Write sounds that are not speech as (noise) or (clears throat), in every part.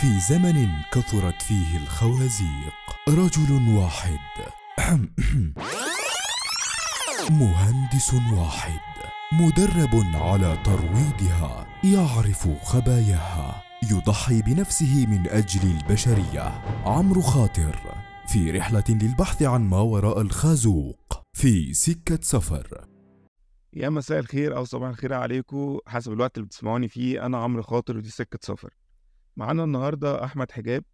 في زمن كثرت فيه الخوازيق. رجل واحد. (clears throat) مهندس واحد. مدرب على ترويضها. يعرف خباياها. يضحي بنفسه من أجل البشرية. عمرو خاطر. في رحلة للبحث عن ما وراء الخازوق. في سكة سفر. يا مساء الخير أو صباح الخير عليكم. حسب الوقت اللي بتسمعوني فيه أنا عمرو خاطر ودي سكة سفر. معانا النهارده أحمد حجاب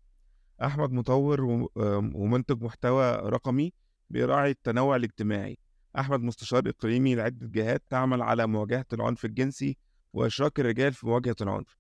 أحمد مطور و- ومنتج محتوى رقمي بيراعي التنوع الاجتماعي. أحمد مستشار إقليمي لعدة جهات تعمل على مواجهة العنف الجنسي وإشراك الرجال في مواجهة العنف.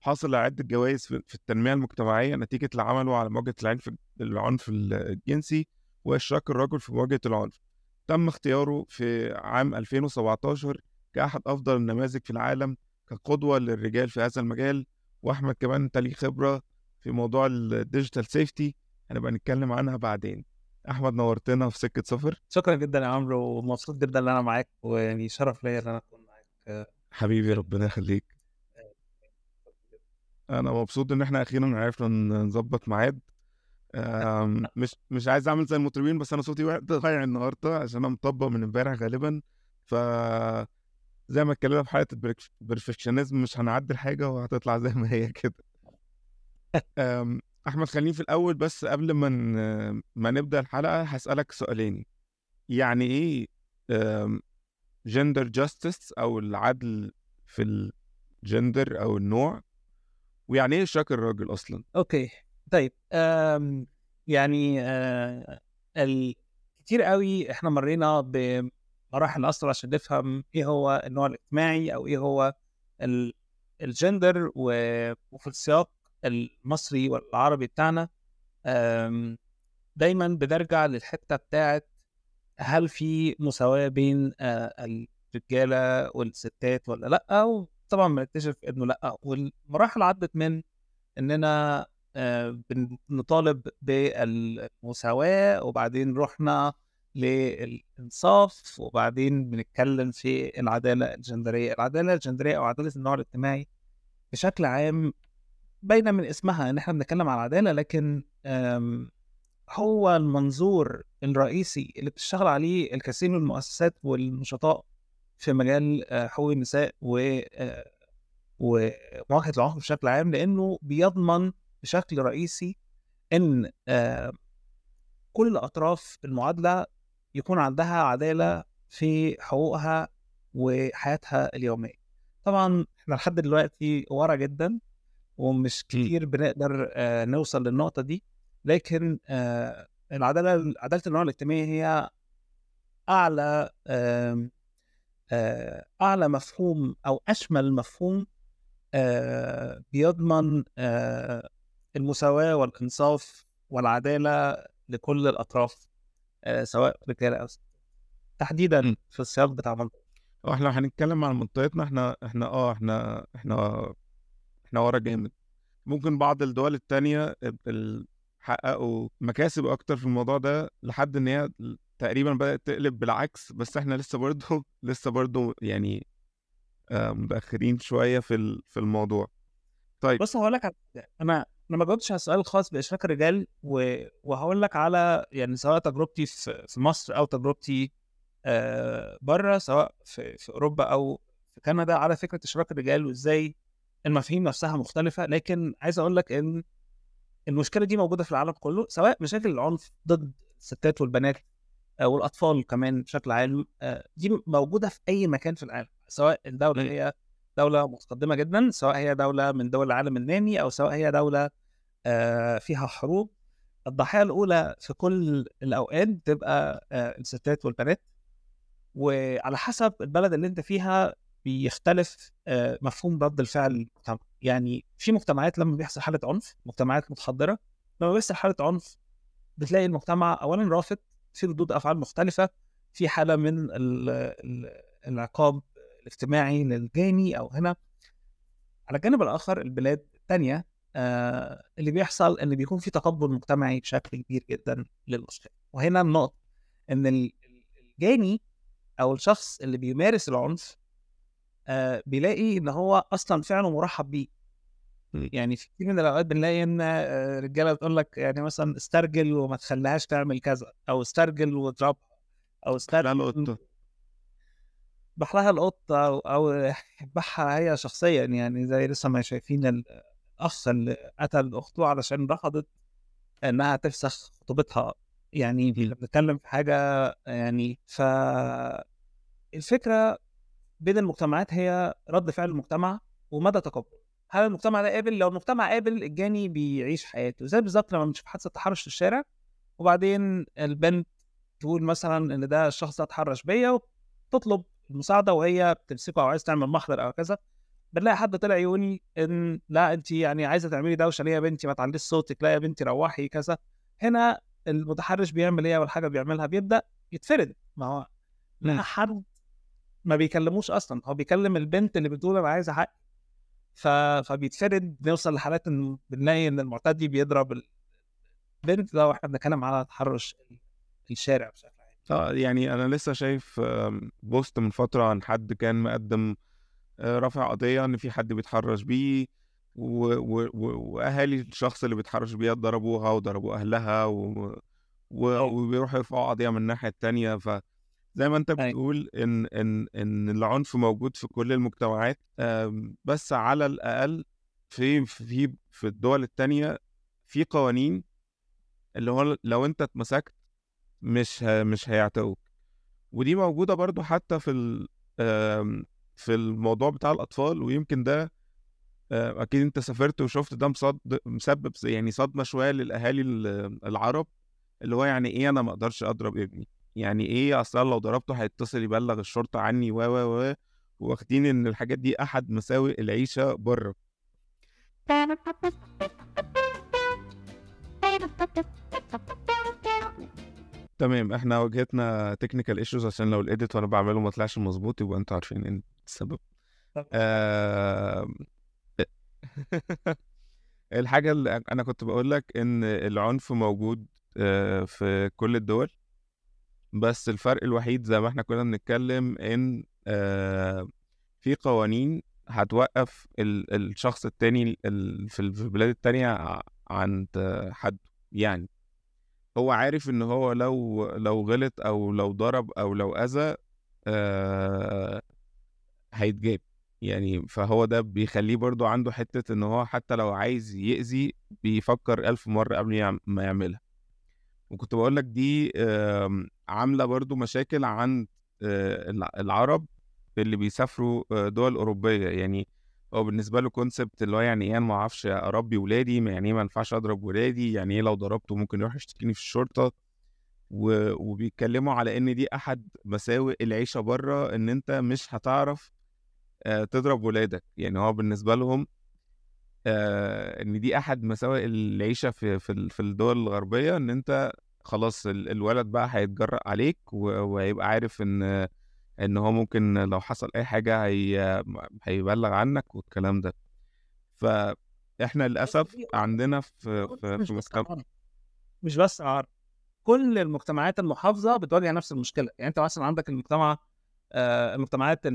حاصل على عدة جوائز في في التنمية المجتمعية نتيجة لعمله على مواجهة العنف العنف الجنسي وإشراك الرجل في مواجهة العنف. تم اختياره في عام 2017 كأحد أفضل النماذج في العالم كقدوة للرجال في هذا المجال. وأحمد كمان أنت ليه خبرة في موضوع ال digital safety هنبقى نتكلم عنها بعدين. أحمد نورتنا في سكة سفر شكرا جدا يا عمرو ومبسوط جدا إن أنا معاك ويعني شرف ليا إن أنا أكون معاك. حبيبي ربنا يخليك. أنا مبسوط إن إحنا أخيرا عرفنا نظبط ميعاد. (laughs) مش مش عايز أعمل زي المطربين بس أنا صوتي ضايع النهاردة عشان أنا مطبق من امبارح غالبا. ف زي ما اتكلمنا في حلقه ال perfectionism مش هنعدل حاجة وهتطلع زي ما هي (laughs) كده. أم، أحمد خليني في الأول بس قبل ما ما نبدأ الحلقة هسألك سؤالين. يعني إيه gender justice أو العدل في الجندر أو النوع؟ ويعني إيه اشراك الراجل أصلا؟ okay. طيب أم يعني آه كتير قوي إحنا مرينا بمراحل أصلا عشان نفهم إيه هو النوع الاجتماعي أو إيه هو ال- الجندر وفي السياق المصري والعربي بتاعنا. دايما بنرجع للحتة بتاعت هل في مساواة بين آه، الرجالة والستات ولا لأ؟ وطبعا بنكتشف إنه لأ. والمراحل عدت من إننا آه، بنطالب بالمساواة وبعدين رحنا للإنصاف وبعدين بنتكلم في العدالة الجندرية. العدالة الجندرية أو عدالة النوع الاجتماعي بشكل عام باينة من اسمها إن إحنا بنتكلم عن العدالة لكن هو المنظور الرئيسي اللي بتشتغل عليه الكثير من المؤسسات والنشطاء في مجال آه، حقوق النساء و آه، ومواجهة العنف بشكل عام لأنه بيضمن بشكل رئيسي آه، كل اطراف المعادلة يكون عندها عدالة في حقوقها وحياتها اليومية. طبعا إحنا لحد دلوقتي ورا جدا ومش كتير بنقدر آه، نوصل للنقطة دي. لكن آه، العدالة عدالة النوع الاجتماعي هي أعلى آم، آه، أعلى مفهوم أو أشمل مفهوم بيضمن المساواة والإنصاف والعدالة لكل الأطراف. آه، سواء رجاله أو ستات تحديدا. في السياق بتاع منطقة آه إحنا هنتكلم عن منطقتنا إحنا إحنا آه إحنا إحنا إحنا ورا جامد ممكن بعض الدول التانية ال- حققوا مكاسب أكتر في الموضوع ده لحد إن هي تقريبا بدأت تقلب بالعكس بس إحنا لسه برضه (laughs) لسه برضه يعني آه، متأخرين شوية في في الموضوع طيب بص هقول لك. أنا أنا ما جاوبتش على السؤال الخاص بإشراك الرجال و... وهقول لك على يعني سواء تجربتي في في مصر أو تجربتي آه بره سواء في في أوروبا أو في كندا على فكرة إشراك الرجال وإزاي المفاهيم نفسها مختلفة لكن عايز أقول لك إن المشكلة دي موجودة في العالم كله سواء مشاكل العنف ضد الستات والبنات آه، والأطفال كمان بشكل عام آه، دي موجودة في أي مكان في العالم سواء الدولة مم. هي دولة متقدمة جدا سواء هي دولة من دول العالم النامي أو سواء هي دولة فيها حروب. الضحايا الأولى في كل الأوقات بتبقى آه، الستات والبنات. وعلى حسب البلد اللي أنت فيها بيختلف آه، مفهوم رد الفعل المجتمع يعني في مجتمعات لما بيحصل حالة عنف مجتمعات متحضرة لما بيحصل حالة عنف بتلاقي المجتمع اولا رافض في ردود أفعال مختلفة في حالة من ال- ال- العقاب الاجتماعي للجاني أو هنا. على الجانب الآخر البلاد الثانية آه اللي بيحصل إن بيكون في تقبل مجتمعي بشكل كبير جدا للمشكلة. وهنا النقطة إن ال- الجاني أو الشخص اللي بيمارس العنف آه بيلاقي إن هو أصلا فعله مرحب بيه. يعني في كتير من الأوقات بنلاقي إن آه، رجاله بتقول لك يعني مثلا استرجل وما تخليهاش تعمل كذا أو استرجل واضربها أو استرجل القطة. اذبح لها القطة أو أو (laughs) اذبحها هي شخصيا يعني زي لسه ما شايفين الاخ اللي قتل أخته علشان رفضت إنها تفسخ خطوبتها. يعني إحنا بنتكلم في حاجة يعني ف الفكرة بين المجتمعات هي رد فعل المجتمع ومدى تقبله هل المجتمع ده قابل؟ لو المجتمع قابل الجاني بيعيش حياته. زي بالظبط لما بنشوف حادثة تحرش في الشارع وبعدين البنت تقول مثلا إن ده الشخص ده اتحرش بيا وتطلب المساعدة وهي بتمسكه أو عايز تعمل محضر أو كذا. بنلاقي حد طلع يقول لي إن لا انت يعني عايزة تعملي دوشة ليه يا بنتي؟ ما تعليش صوتك لا يا بنتي روحي كذا. هنا المتحرش بيعمل إيه والحاجة بيعملها؟ بيبدأ يتفرد. ما هو. لا حد ما بيكلموش أصلا. هو بيكلم البنت اللي بتقول أنا عايزة حقي ف... فبيتفرد بنوصل لحالات إن بنلاقي إن المعتدي بيضرب البنت. لو إحنا بنتكلم على تحرش الشارع بشكل عام. آه يعني أنا لسه شايف بوست من فترة عن حد كان مقدم رافع قضية إن في حد بيتحرش بيه. وأهالي الشخص اللي بيتحرش بيها ضربوها وضربوا أهلها و... و... وبيروحوا يرفعوا قضية من الناحية التانية فزي ما أنت. بتقول إن إن إن العنف موجود في كل المجتمعات بس على الأقل في في في الدول التانية في قوانين اللي هو لو أنت اتمسكت مش. مش هيعتقوك ودي موجودة برضو حتى في في الموضوع بتاع الأطفال ويمكن ده آم، أكيد أنت سافرت وشفت ده مصد... مسبب يعني صدمة شوية للأهالي ال- العرب اللي هو يعني إيه أنا ما أقدرش أضرب ابني؟ يعني إيه أصلا لو ضربته هيتصل يبلغ الشرطة عني و و و واخدين إن الحاجات دي أحد مساوئ العيشة بره. تمام إحنا واجهتنا technical issues عشان لو ال edit وأنا بعمله ما طلعش مظبوط يبقى أنتوا عارفين إيه السبب. آه... (laughs) الحاجة اللي أنا كنت بقول لك إن العنف موجود آه، في كل الدول بس الفرق الوحيد زي ما إحنا كنا بنتكلم إن آه، في قوانين هتوقف ال- الشخص التاني ال- في ال- في البلاد التانية عند حد يعني هو عارف إن هو لو لو غلط أو لو ضرب أو لو أذى آه، هيتجاب. يعني فهو ده بيخليه برضو عنده حتة إن هو حتى لو عايز يأذي بيفكر ألف مرة قبل ما يعملها. وكنت بقول لك دي آم، عاملة برضو مشاكل عند الع- العرب اللي بيسافروا دول أوروبية. يعني هو بالنسبة له كونسبت اللي هو يعني إيه أنا ما أعرفش أربي ولادي يعني إيه ما ينفعش أضرب ولادي؟ يعني إيه لو ضربته ممكن يروح يشتكيني في الشرطة. وبيتكلموا على إن دي أحد مساوئ العيشة برة إن أنت مش هتعرف تضرب ولادك. يعني هو بالنسبة لهم آه، إن دي أحد مساوئ العيشة في في ال- في الدول الغربية إن أنت خلاص ال- الولد بقى هيتجرأ عليك وهيبقى عارف إن إن هو ممكن لو حصل أي حاجة هي هيبلغ عنك والكلام ده. فإحنا للأسف عندنا في في, مش في بس مجتمع عرب. مش بس عرب. كل المجتمعات المحافظة بتواجه نفس المشكلة. يعني أنت مثلا عندك المجتمع آه، المجتمعات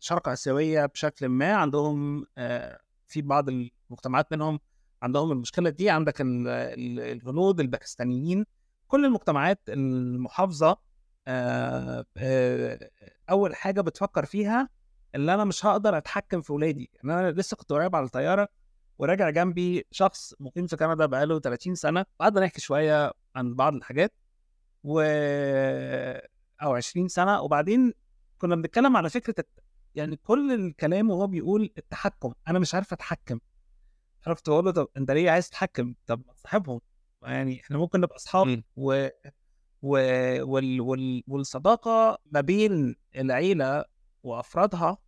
الشرق آسيوية بشكل ما عندهم آه، في بعض المجتمعات منهم عندهم المشكلة دي. عندك ال- ال- الهنود الباكستانيين كل المجتمعات المحافظة آه، آه، أول حاجة بتفكر فيها إن أنا مش هقدر أتحكم في ولادي. أنا لسه كنت قريب على الطيارة وراجع جنبي شخص مقيم في كندا بقاله 30 سنة. وقعدنا نحكي شوية عن بعض الحاجات و أو 20 سنة. وبعدين كنا بنتكلم على فكرة. يعني كل الكلام وهو بيقول التحكم أنا مش عارف أتحكم. عرفت بقول له طب أنت ليه عايز تتحكم؟ طب ما تصاحبهم. يعني إحنا ممكن نبقى أصحاب. و... و... وال... وال... والصداقة ما بين العيلة وأفرادها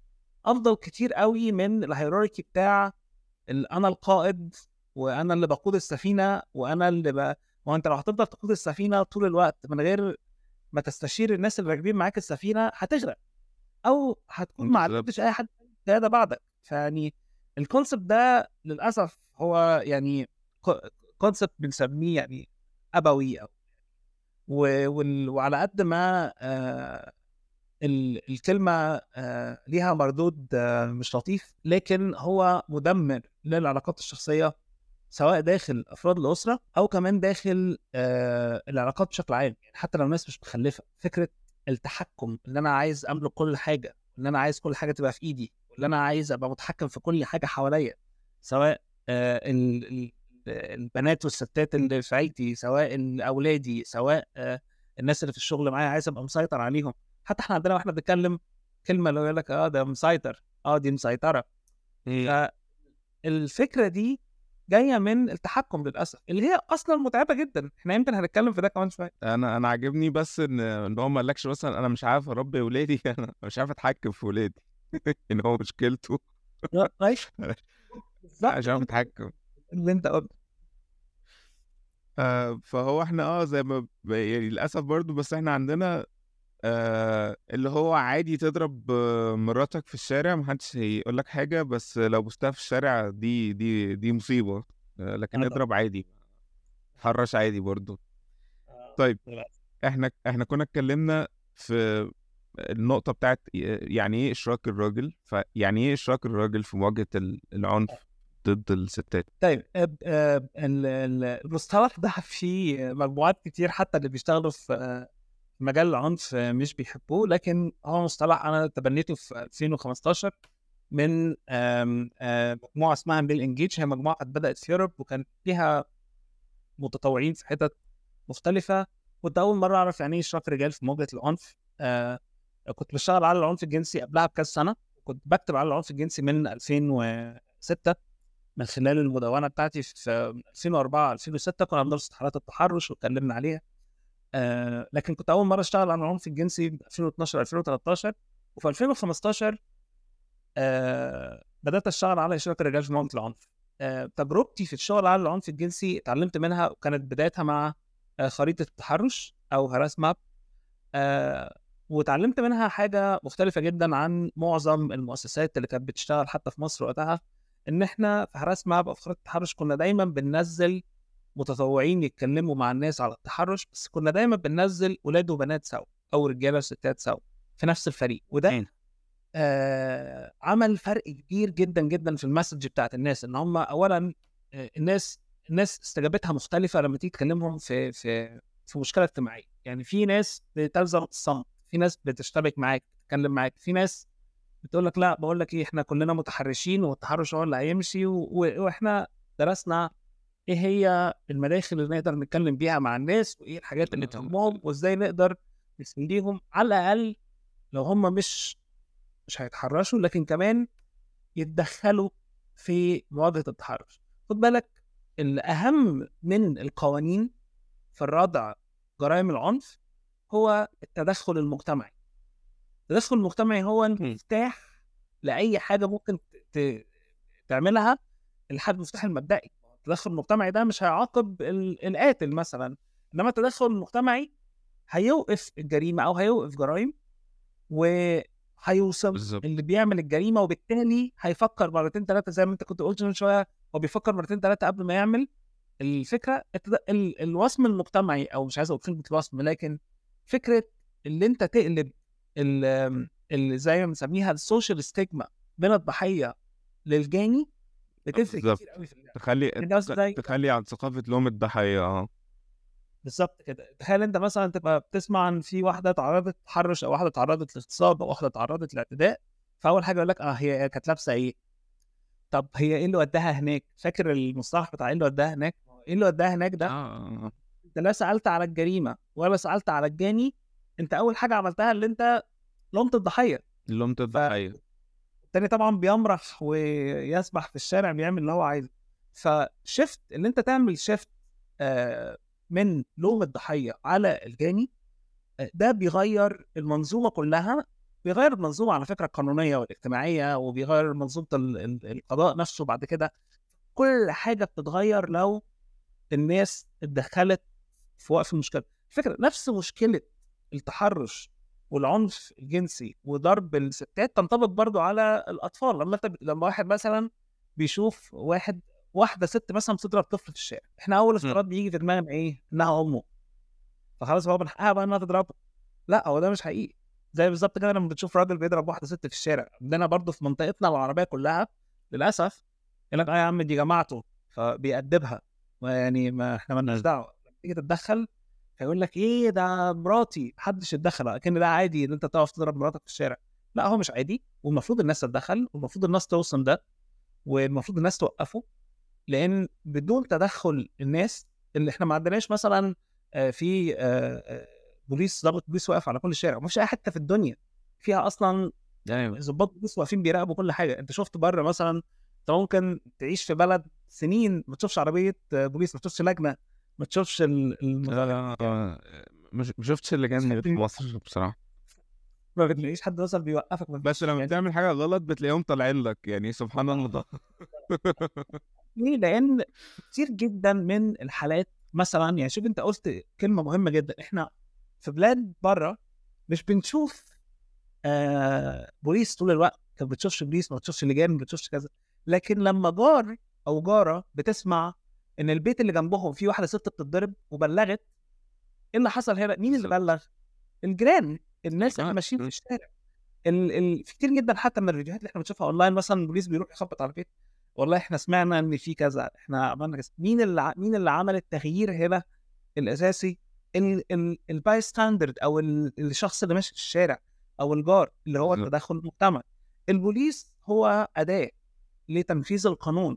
أفضل كتير قوي من ال hierarchy بتاع أنا القائد وأنا اللي بقود السفينة وأنا اللي ب... ما أنت لو هتفضل تقود السفينة طول الوقت من غير ما تستشير الناس اللي راكبين معاك السفينة هتغرق. أو هتكون ما. علمتش أي حد قياده بعدك فيعني ال concept ده للأسف هو يعني concept بنسميه يعني أبوي أو و... وال... وعلى قد ما آه ال- الكلمة آه، ليها مردود آه، مش لطيف لكن هو مدمر للعلاقات الشخصية سواء داخل أفراد الأسرة أو كمان داخل آه، العلاقات بشكل عام يعني حتى لو الناس مش مخلفه فكرة التحكم إن أنا عايز أملك كل حاجة إن أنا عايز كل حاجة تبقى في إيدي وان أنا عايز أبقى متحكم في كل حاجة حواليا سواء آه، ال- ال- البنات والستات اللي في عيلتي سواء اولادي سواء آه، الناس اللي في الشغل معايا عايز أبقى مسيطر عليهم. حتى إحنا عندنا وإحنا بنتكلم كلمة اللي يقول لك آه ده مسيطر آه دي مسيطرة. فالفكرة دي جاية من التحكم للأسف اللي هي أصلا متعبة جدا. إحنا يمكن هنتكلم في ده كمان شوية. أنا أنا عاجبني بس إن إن هو ما قالكش مثلا أنا مش عارف أربي ولادي. (laughs) أنا مش عارف أتحكم في ولادي. (laughs) إن هو مشكلته. (laughs) بالظبط. مش عارف اتحكم اللي أنت قلت آه فهو إحنا آه زي ما يعني للأسف برضو بس إحنا عندنا آه اللي هو عادي تضرب آه، مراتك في الشارع محدش هيقول لك حاجة بس لو بوستها في الشارع دي دي دي مصيبة آه لكن. اضرب عادي حرش عادي برضو طيب. إحنا إحنا كنا اتكلمنا في النقطة بتاعت يعني إيه إشراك الراجل فيعني إيه إشراك الراجل في مواجهة ال- العنف ضد الستات طيب ال- ال- المصطلح ده في مجموعات كتير حتى اللي بيشتغلوا في مجال العنف مش بيحبوه لكن هو مصطلح أنا تبنيته في 2015 من آه، مجموعة اسمها ميل انجيج هي مجموعة بدأت في يوروب وكان فيها متطوعين في حتت مختلفة. كنت أول مرة أعرف يعني إيه اشراك الرجال في مواجهه العنف. آه، كنت بشتغل على العنف الجنسي قبلها بكذا سنة. كنت بكتب على العنف الجنسي من 2006 من خلال المدونة بتاعتي في 2004 2006 كنا بندرس حالات التحرش واتكلمنا عليها. آه لكن كنت أول مرة أشتغل على العنف الجنسي في 2012 2013 وفي 2015 آه بدأت أشتغل على اشراك الرجال في مواجهه العنف. آه تجربتي في الشغل على العنف الجنسي اتعلمت منها وكانت بدايتها مع آه خريطة التحرش أو هراس ماب. آه وتعلمت منها حاجة مختلفة جدا عن معظم المؤسسات اللي كانت بتشتغل حتى في مصر وقتها إن إحنا في حراس ماب أو في خريطة التحرش كنا دايما بننزل متطوعين يتكلموا مع الناس على التحرش بس كنا دايما بننزل ولاد وبنات سوا أو رجالة وستات سوا في نفس الفريق وده. آه عمل فرق كبير جدا جدا في المسج بتاعت الناس إن هم اولا آه الناس الناس استجابتها مختلفة لما تيجي تكلمهم في في في مشكلة اجتماعية يعني في ناس بتلزم الصمت في ناس بتشتبك معاك تتكلم معاك في ناس بتقول لك لا بقول لك إيه إحنا كلنا متحرشين والتحرش هو اللي هيمشي. وإحنا درسنا إيه هي المداخل اللي نقدر نتكلم بيها مع الناس وإيه الحاجات اللي تهمهم وإزاي نقدر نسنديهم على الأقل لو هم مش مش هيتحرشوا لكن كمان يتدخلوا في مواجهه التحرش. خد بالك الاهم من القوانين في الردع جرائم العنف هو التدخل المجتمعي. التدخل المجتمعي هو المفتاح لأي حاجة ممكن ت- تعملها لحد المفتاح المبدئي. التدخل المجتمعي ده مش هيعاقب ال- القاتل مثلا إنما التدخل المجتمعي هيوقف الجريمة أو هيوقف جرائم وهيوصل بالظبط. اللي بيعمل الجريمة وبالتالي هيفكر مرتين ثلاثة زي ما أنت كنت قلت من شوية هو بيفكر مرتين ثلاثة قبل ما يعمل الفكرة. التد- ال- الوصم المجتمعي أو مش عايز أقول كلمة الوصم لكن فكرة اللي أنت تقلب ال- اللي زي ما بنسميها ال social stigma من الضحية للجاني بتفرق بالظبط. كتير قوي في اللعبه تخلي الناس زي- تخلي عن ثقافة لوم الضحية آه. بالظبط كده. تخيل أنت مثلا تبقى بتسمع عن في واحدة تعرضت تحرش أو واحدة تعرضت لاغتصاب أو واحدة تعرضت لاعتداء فأول حاجة يقول لك آه هي كانت لابسة إيه؟ طب هي إيه اللي وداها هناك؟ فاكر المصطلح بتاع إيه اللي وداها هناك؟ إيه اللي وداها هناك ده؟ آه أنت لا سألت على الجريمة ولا سألت على الجاني أنت أول حاجة عملتها اللي أنت لومت الضحية. لوم الضحية. التاني طبعا بيمرح ويسبح في الشارع بيعمل اللي هو عايزه. فشفت إن أنت تعمل شفت آه، من لوم الضحية على الجاني آه، ده بيغير المنظومة كلها بيغير المنظومة على فكرة القانونية والاجتماعية وبيغير منظومة ال- ال- القضاء نفسه بعد كده. كل حاجة بتتغير لو الناس اتدخلت في وقف المشكلة. الفكرة نفس مشكلة التحرش والعنف الجنسي وضرب الستات تنطبق برضو على الأطفال. لما أنت لما واحد مثلا بيشوف واحد واحدة ست مثلا بتضرب طفل في الشارع إحنا أول افتراض بيجي في دماغنا إيه؟ إنها أمه. فخلاص هو من حقها بقى إنها تضربه. لأ هو ده مش حقيقي. زي بالظبط كده لما بتشوف راجل بيضرب واحدة ست في الشارع. عندنا برضه في منطقتنا العربية كلها للأسف يقول لك آه يا عم دي جماعته فبيأدبها. يعني ما إحنا مالناش دعوة. تيجي تتدخل فيقول لك إيه ده مراتي محدش يتدخل أكن ده عادي إن أنت تقف تضرب مراتك في الشارع. لا هو مش عادي والمفروض الناس تتدخل والمفروض الناس توصم ده والمفروض الناس توقفه لأن بدون تدخل الناس اللي إحنا ما عندناش مثلا آه، في آه، آه، بوليس ضابط بوليس واقف على كل الشارع مفيش أي حتة في الدنيا. فيها أصلا أيوه. ضباط بوليس واقفين بيراقبوا كل حاجة. أنت شفت بره مثلا أنت ممكن تعيش في بلد سنين ما تشوفش عربية بوليس ما تشوفش لجنة. ما تشوفش ال... لا لا آه، مش ما شفتش غير في مصر بصراحة. ما بتلاقيش حد مثلا بيوقفك ما بس لما يعني- بتعمل حاجة غلط بتلاقيهم طالعين لك يعني سبحان الله. (laughs) ليه؟ لأن كتير جدا من الحالات مثلا يعني شوف أنت قلت كلمة مهمة جدا إحنا في بلاد بره مش بنشوف آه بوليس طول الوقت. ما بتشوفش بوليس ما بتشوفش لجان ما بتشوفش كذا. لكن لما جار أو جارة بتسمع إن البيت اللي جنبهم فيه واحدة ست بتتضرب وبلغت إيه اللي حصل هنا؟ مين اللي بلغ؟ الجيران. الناس اللي ماشيين في. الشارع. ال... ال... في كتير جدا حتى من الفيديوهات اللي إحنا بنشوفها أونلاين مثلا البوليس بيروح يخبط على البيت والله إحنا سمعنا إن في كذا إحنا عملنا كذا. مين اللي مين اللي عمل التغيير هنا الأساسي؟ ال... ال... ال bystander أو ال... الشخص اللي ماشي في الشارع أو الجار اللي هو بالظبط. التدخل المجتمعي البوليس هو أداة لتنفيذ القانون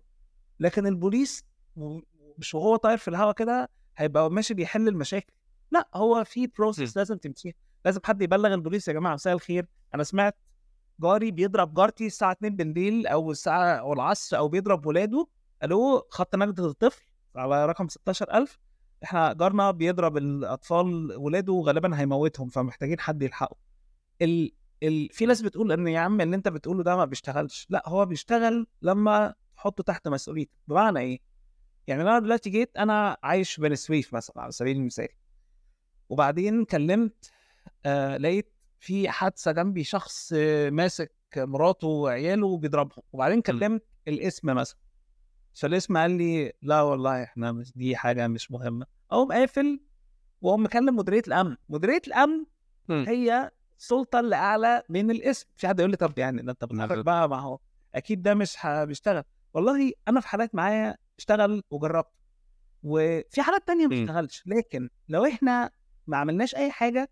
لكن البوليس مش وهو طاير في الهواء كده هيبقى ماشي بيحل المشاكل. لا هو في process لازم تمشيها. لازم حد يبلغ البوليس يا جماعة مساء الخير. أنا سمعت جاري بيضرب جارتي الساعة 2 بالليل أو الساعة أو العصر أو بيضرب ولاده. ألو خط نجدة الطفل على رقم 16000 إحنا جارنا بيضرب الأطفال ولاده وغالبا هيموتهم فمحتاجين حد يلحقه. ال... ال... في ناس بتقول إن يا عم اللي أنت بتقوله ده ما بيشتغلش. لا هو بيشتغل لما تحطه تحت مسؤوليتك. بمعنى إيه؟ يعني أنا دلوقتي جيت أنا عايش بني سويف مثلا على سبيل المثال. وبعدين كلمت آه لقيت في حادثة جنبي شخص آه ماسك مراته وعياله وبيضربهم وبعدين كلمت الاسم مثلا. فالاسم قال لي لا والله إحنا مش دي حاجة مش مهمة. أقوم قافل وأقوم مكلم مديرية الأمن. مديرية الأمن مم. هي السلطة اللي أعلى من الاسم. في حد يقول لي طب يعني ده أنت. بقى ما هو أكيد ده مش بيشتغل والله أنا في حالات معايا اشتغل وجربت. وفي حالات تانية ما مم. اشتغلش لكن لو إحنا ما عملناش أي حاجة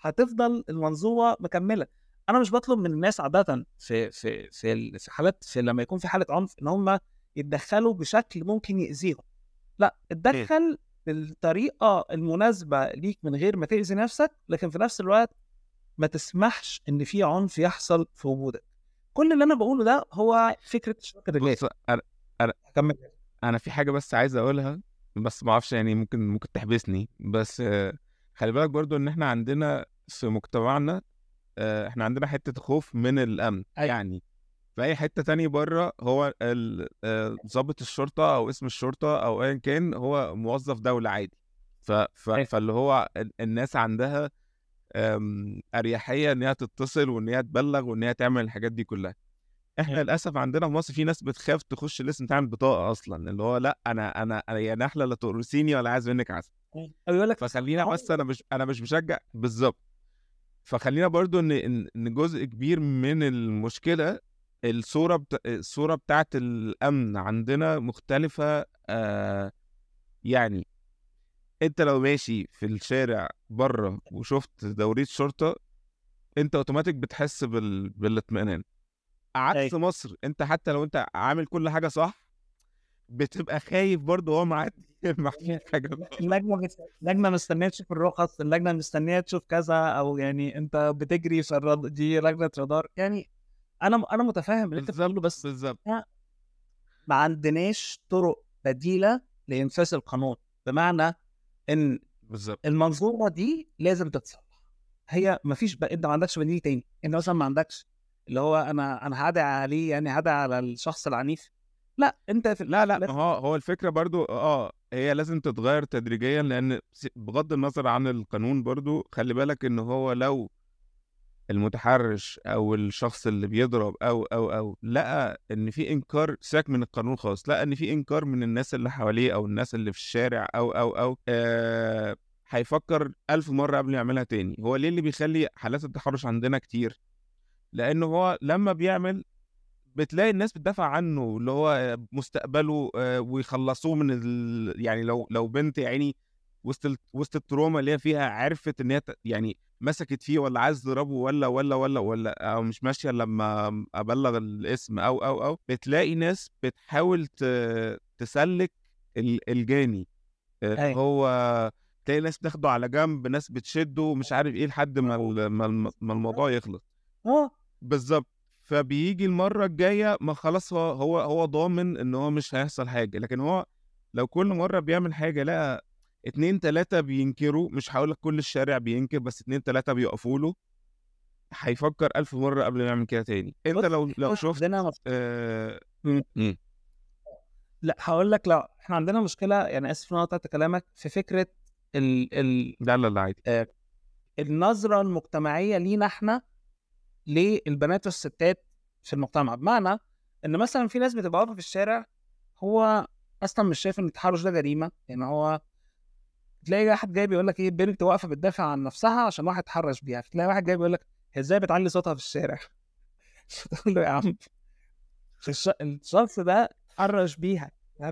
هتفضل المنظومة مكملة. أنا مش بطلب من الناس عادة في في في في حالات في لما يكون في حالة عنف إن هم يتدخلوا بشكل ممكن يأذيهم. لأ اتدخل بالطريقة المناسبة ليك من غير ما تأذي نفسك لكن في نفس الوقت ما تسمحش إن في عنف يحصل في وجودك. كل اللي أنا بقوله ده هو فكرة اشراك الرجال بص أنا في حاجة بس عايز أقولها بس ما أعرفش يعني ممكن ممكن تحبسني بس خلي بالك برضو إن إحنا عندنا في مجتمعنا آه، إحنا عندنا حتة خوف من الأمن أيوة. يعني في أي حتة تاني بره هو آه، ضابط الشرطة أو اسم الشرطة أو ايا كان هو موظف دولة عادي ف... ف... أيوة. فاللي هو ال- الناس عندها أريحية إن هي تتصل وإن هي تبلغ وإن هي تعمل الحاجات دي كلها إحنا أيوة. للأسف عندنا في مصر في ناس بتخاف تخش الاسم تعمل بطاقة أصلا اللي هو لأ أنا أنا أنا يا نحلة لا تقرصيني ولا عايز منك عسل. أو يقول لك فخلينا بس أنا مش أنا مش مشجع بالظبط فخلينا برضو إن إن إن جزء كبير من المشكلة الصورة بتا... الصورة بتاعت الأمن عندنا مختلفة آه يعني أنت لو ماشي في الشارع بره وشفت دورية شرطة أنت اوتوماتيك بتحس بال... بالإطمئنان. عكس مصر أنت حتى لو أنت عامل كل حاجة صح بتبقى خايف برضه هو معدي (laughs) (laughs) حاجة. اللجنة اللجنة مستنية تشوف الرخص اللجنة مستنية تشوف كذا أو يعني أنت بتجري في الرد... دي لجنة رادار. يعني أنا أنا متفاهم اللي أنت بتقوله بس بالظبط. ما عندناش طرق بديلة لإنفاذ القانون. بمعنى إن بالظبط. المنظومه دي لازم تتصلح. هي ما فيش. أنت ما عندكش بديل تاني. أنت مثلا ما عندكش اللي هو أنا أنا هدعي عليه يعني هدعي على الشخص العنيف. لأ أنت في لا لأ ما هو هو الفكرة برضو آه هي لازم تتغير تدريجيا لأن بغض النظر عن القانون برضو خلي بالك إن هو لو المتحرش أو الشخص اللي بيضرب أو أو أو لقى إن في إنكار ساك من القانون خالص لقى إن في إنكار من الناس اللي حواليه أو الناس اللي في الشارع أو أو أو آه هيفكر ألف مرة قبل يعملها تاني. هو ليه اللي بيخلي حالات التحرش عندنا كتير؟ لأنه هو لما بيعمل بتلاقي الناس بتدافع عنه اللي هو مستقبله آه، ويخلصوه من ال... يعني لو لو بنت يا عيني وسط ال... وسط التروما اللي هي فيها عرفت إن هي ت- يعني مسكت فيه ولا عايز تضربه ولا ولا ولا ولا أو مش ماشية لما أبلغ الاسم أو أو أو بتلاقي ناس بتحاول ت... تسلك ال- الجاني آه، أيوة. هو تلاقي ناس بتاخده على جنب ناس بتشده مش عارف إيه لحد ما ما الموضوع يخلص آه بالظبط فبيجي المرة الجاية ما خلاص هو هو هو ضامن إن هو مش هيحصل حاجة. لكن هو لو كل مرة بيعمل حاجة لقى اتنين تلاتة بينكروا مش هقول لك كل الشارع بينكر بس اتنين تلاتة بيقفوا له هيفكر ألف مرة قبل ما يعمل كده تاني. أنت لو لو شفت عندنا. آه لأ هقول لك لا إحنا عندنا مشكلة يعني آسف إن أنا قطعت كلامك في فكرة ال... ال... لا لا لا عادي. النظرة المجتمعية لينا إحنا للبنات والستات في المجتمع. بمعنى إن مثلا في ناس بتبقى واقفة في الشارع هو أصلا مش شايف إن التحرش ده جريمة. يعني هو تلاقي واحد جاي بيقول لك إيه بنت واقفة بتدافع عن نفسها عشان واحد اتحرش بيها. تلاقي واحد جاي بيقول لك هي إزاي بتعلي صوتها في الشارع؟ (laughs) تقول له يا عم الش... الشخص ده اتحرش بيها.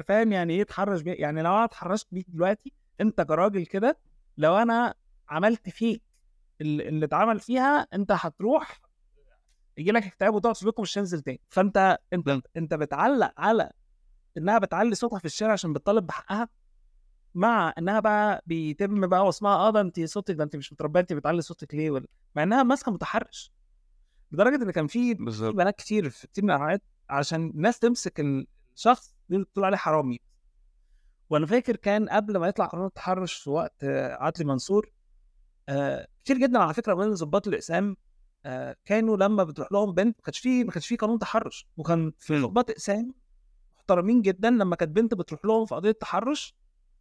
فاهم يعني إيه اتحرش بيها؟ يعني لو أنا اتحرشت بيك دلوقتي أنت كراجل كده لو أنا عملت فيك ال- اللي اتعمل فيها أنت هتروح يجي لك اكتئاب وتقعد في بيتكم مش هتنزل تاني. فأنت أنت أنت بتعلق على إنها بتعلي صوتها في الشارع عشان بتطالب بحقها مع إنها بقى بيتم بقى وصمها آه ده أنت صوتك ده أنت مش متربية أنت بتعلي صوتك ليه؟ ولا مع إنها ماسكة متحرش. لدرجة إن كان في بنات كتير في كتير من الأوقات عشان الناس تمسك الشخص دي بتقول عليه حرامي. وأنا فاكر كان قبل ما يطلع قانون التحرش في وقت عدلي منصور آه، كتير جدا على فكرة من ضباط الإقسام كانوا لما بتروح لهم بنت ما كانش في ما كانش في قانون تحرش وكان في. ضباط اقسام محترمين جدا لما كانت بنت بتروح لهم في قضية تحرش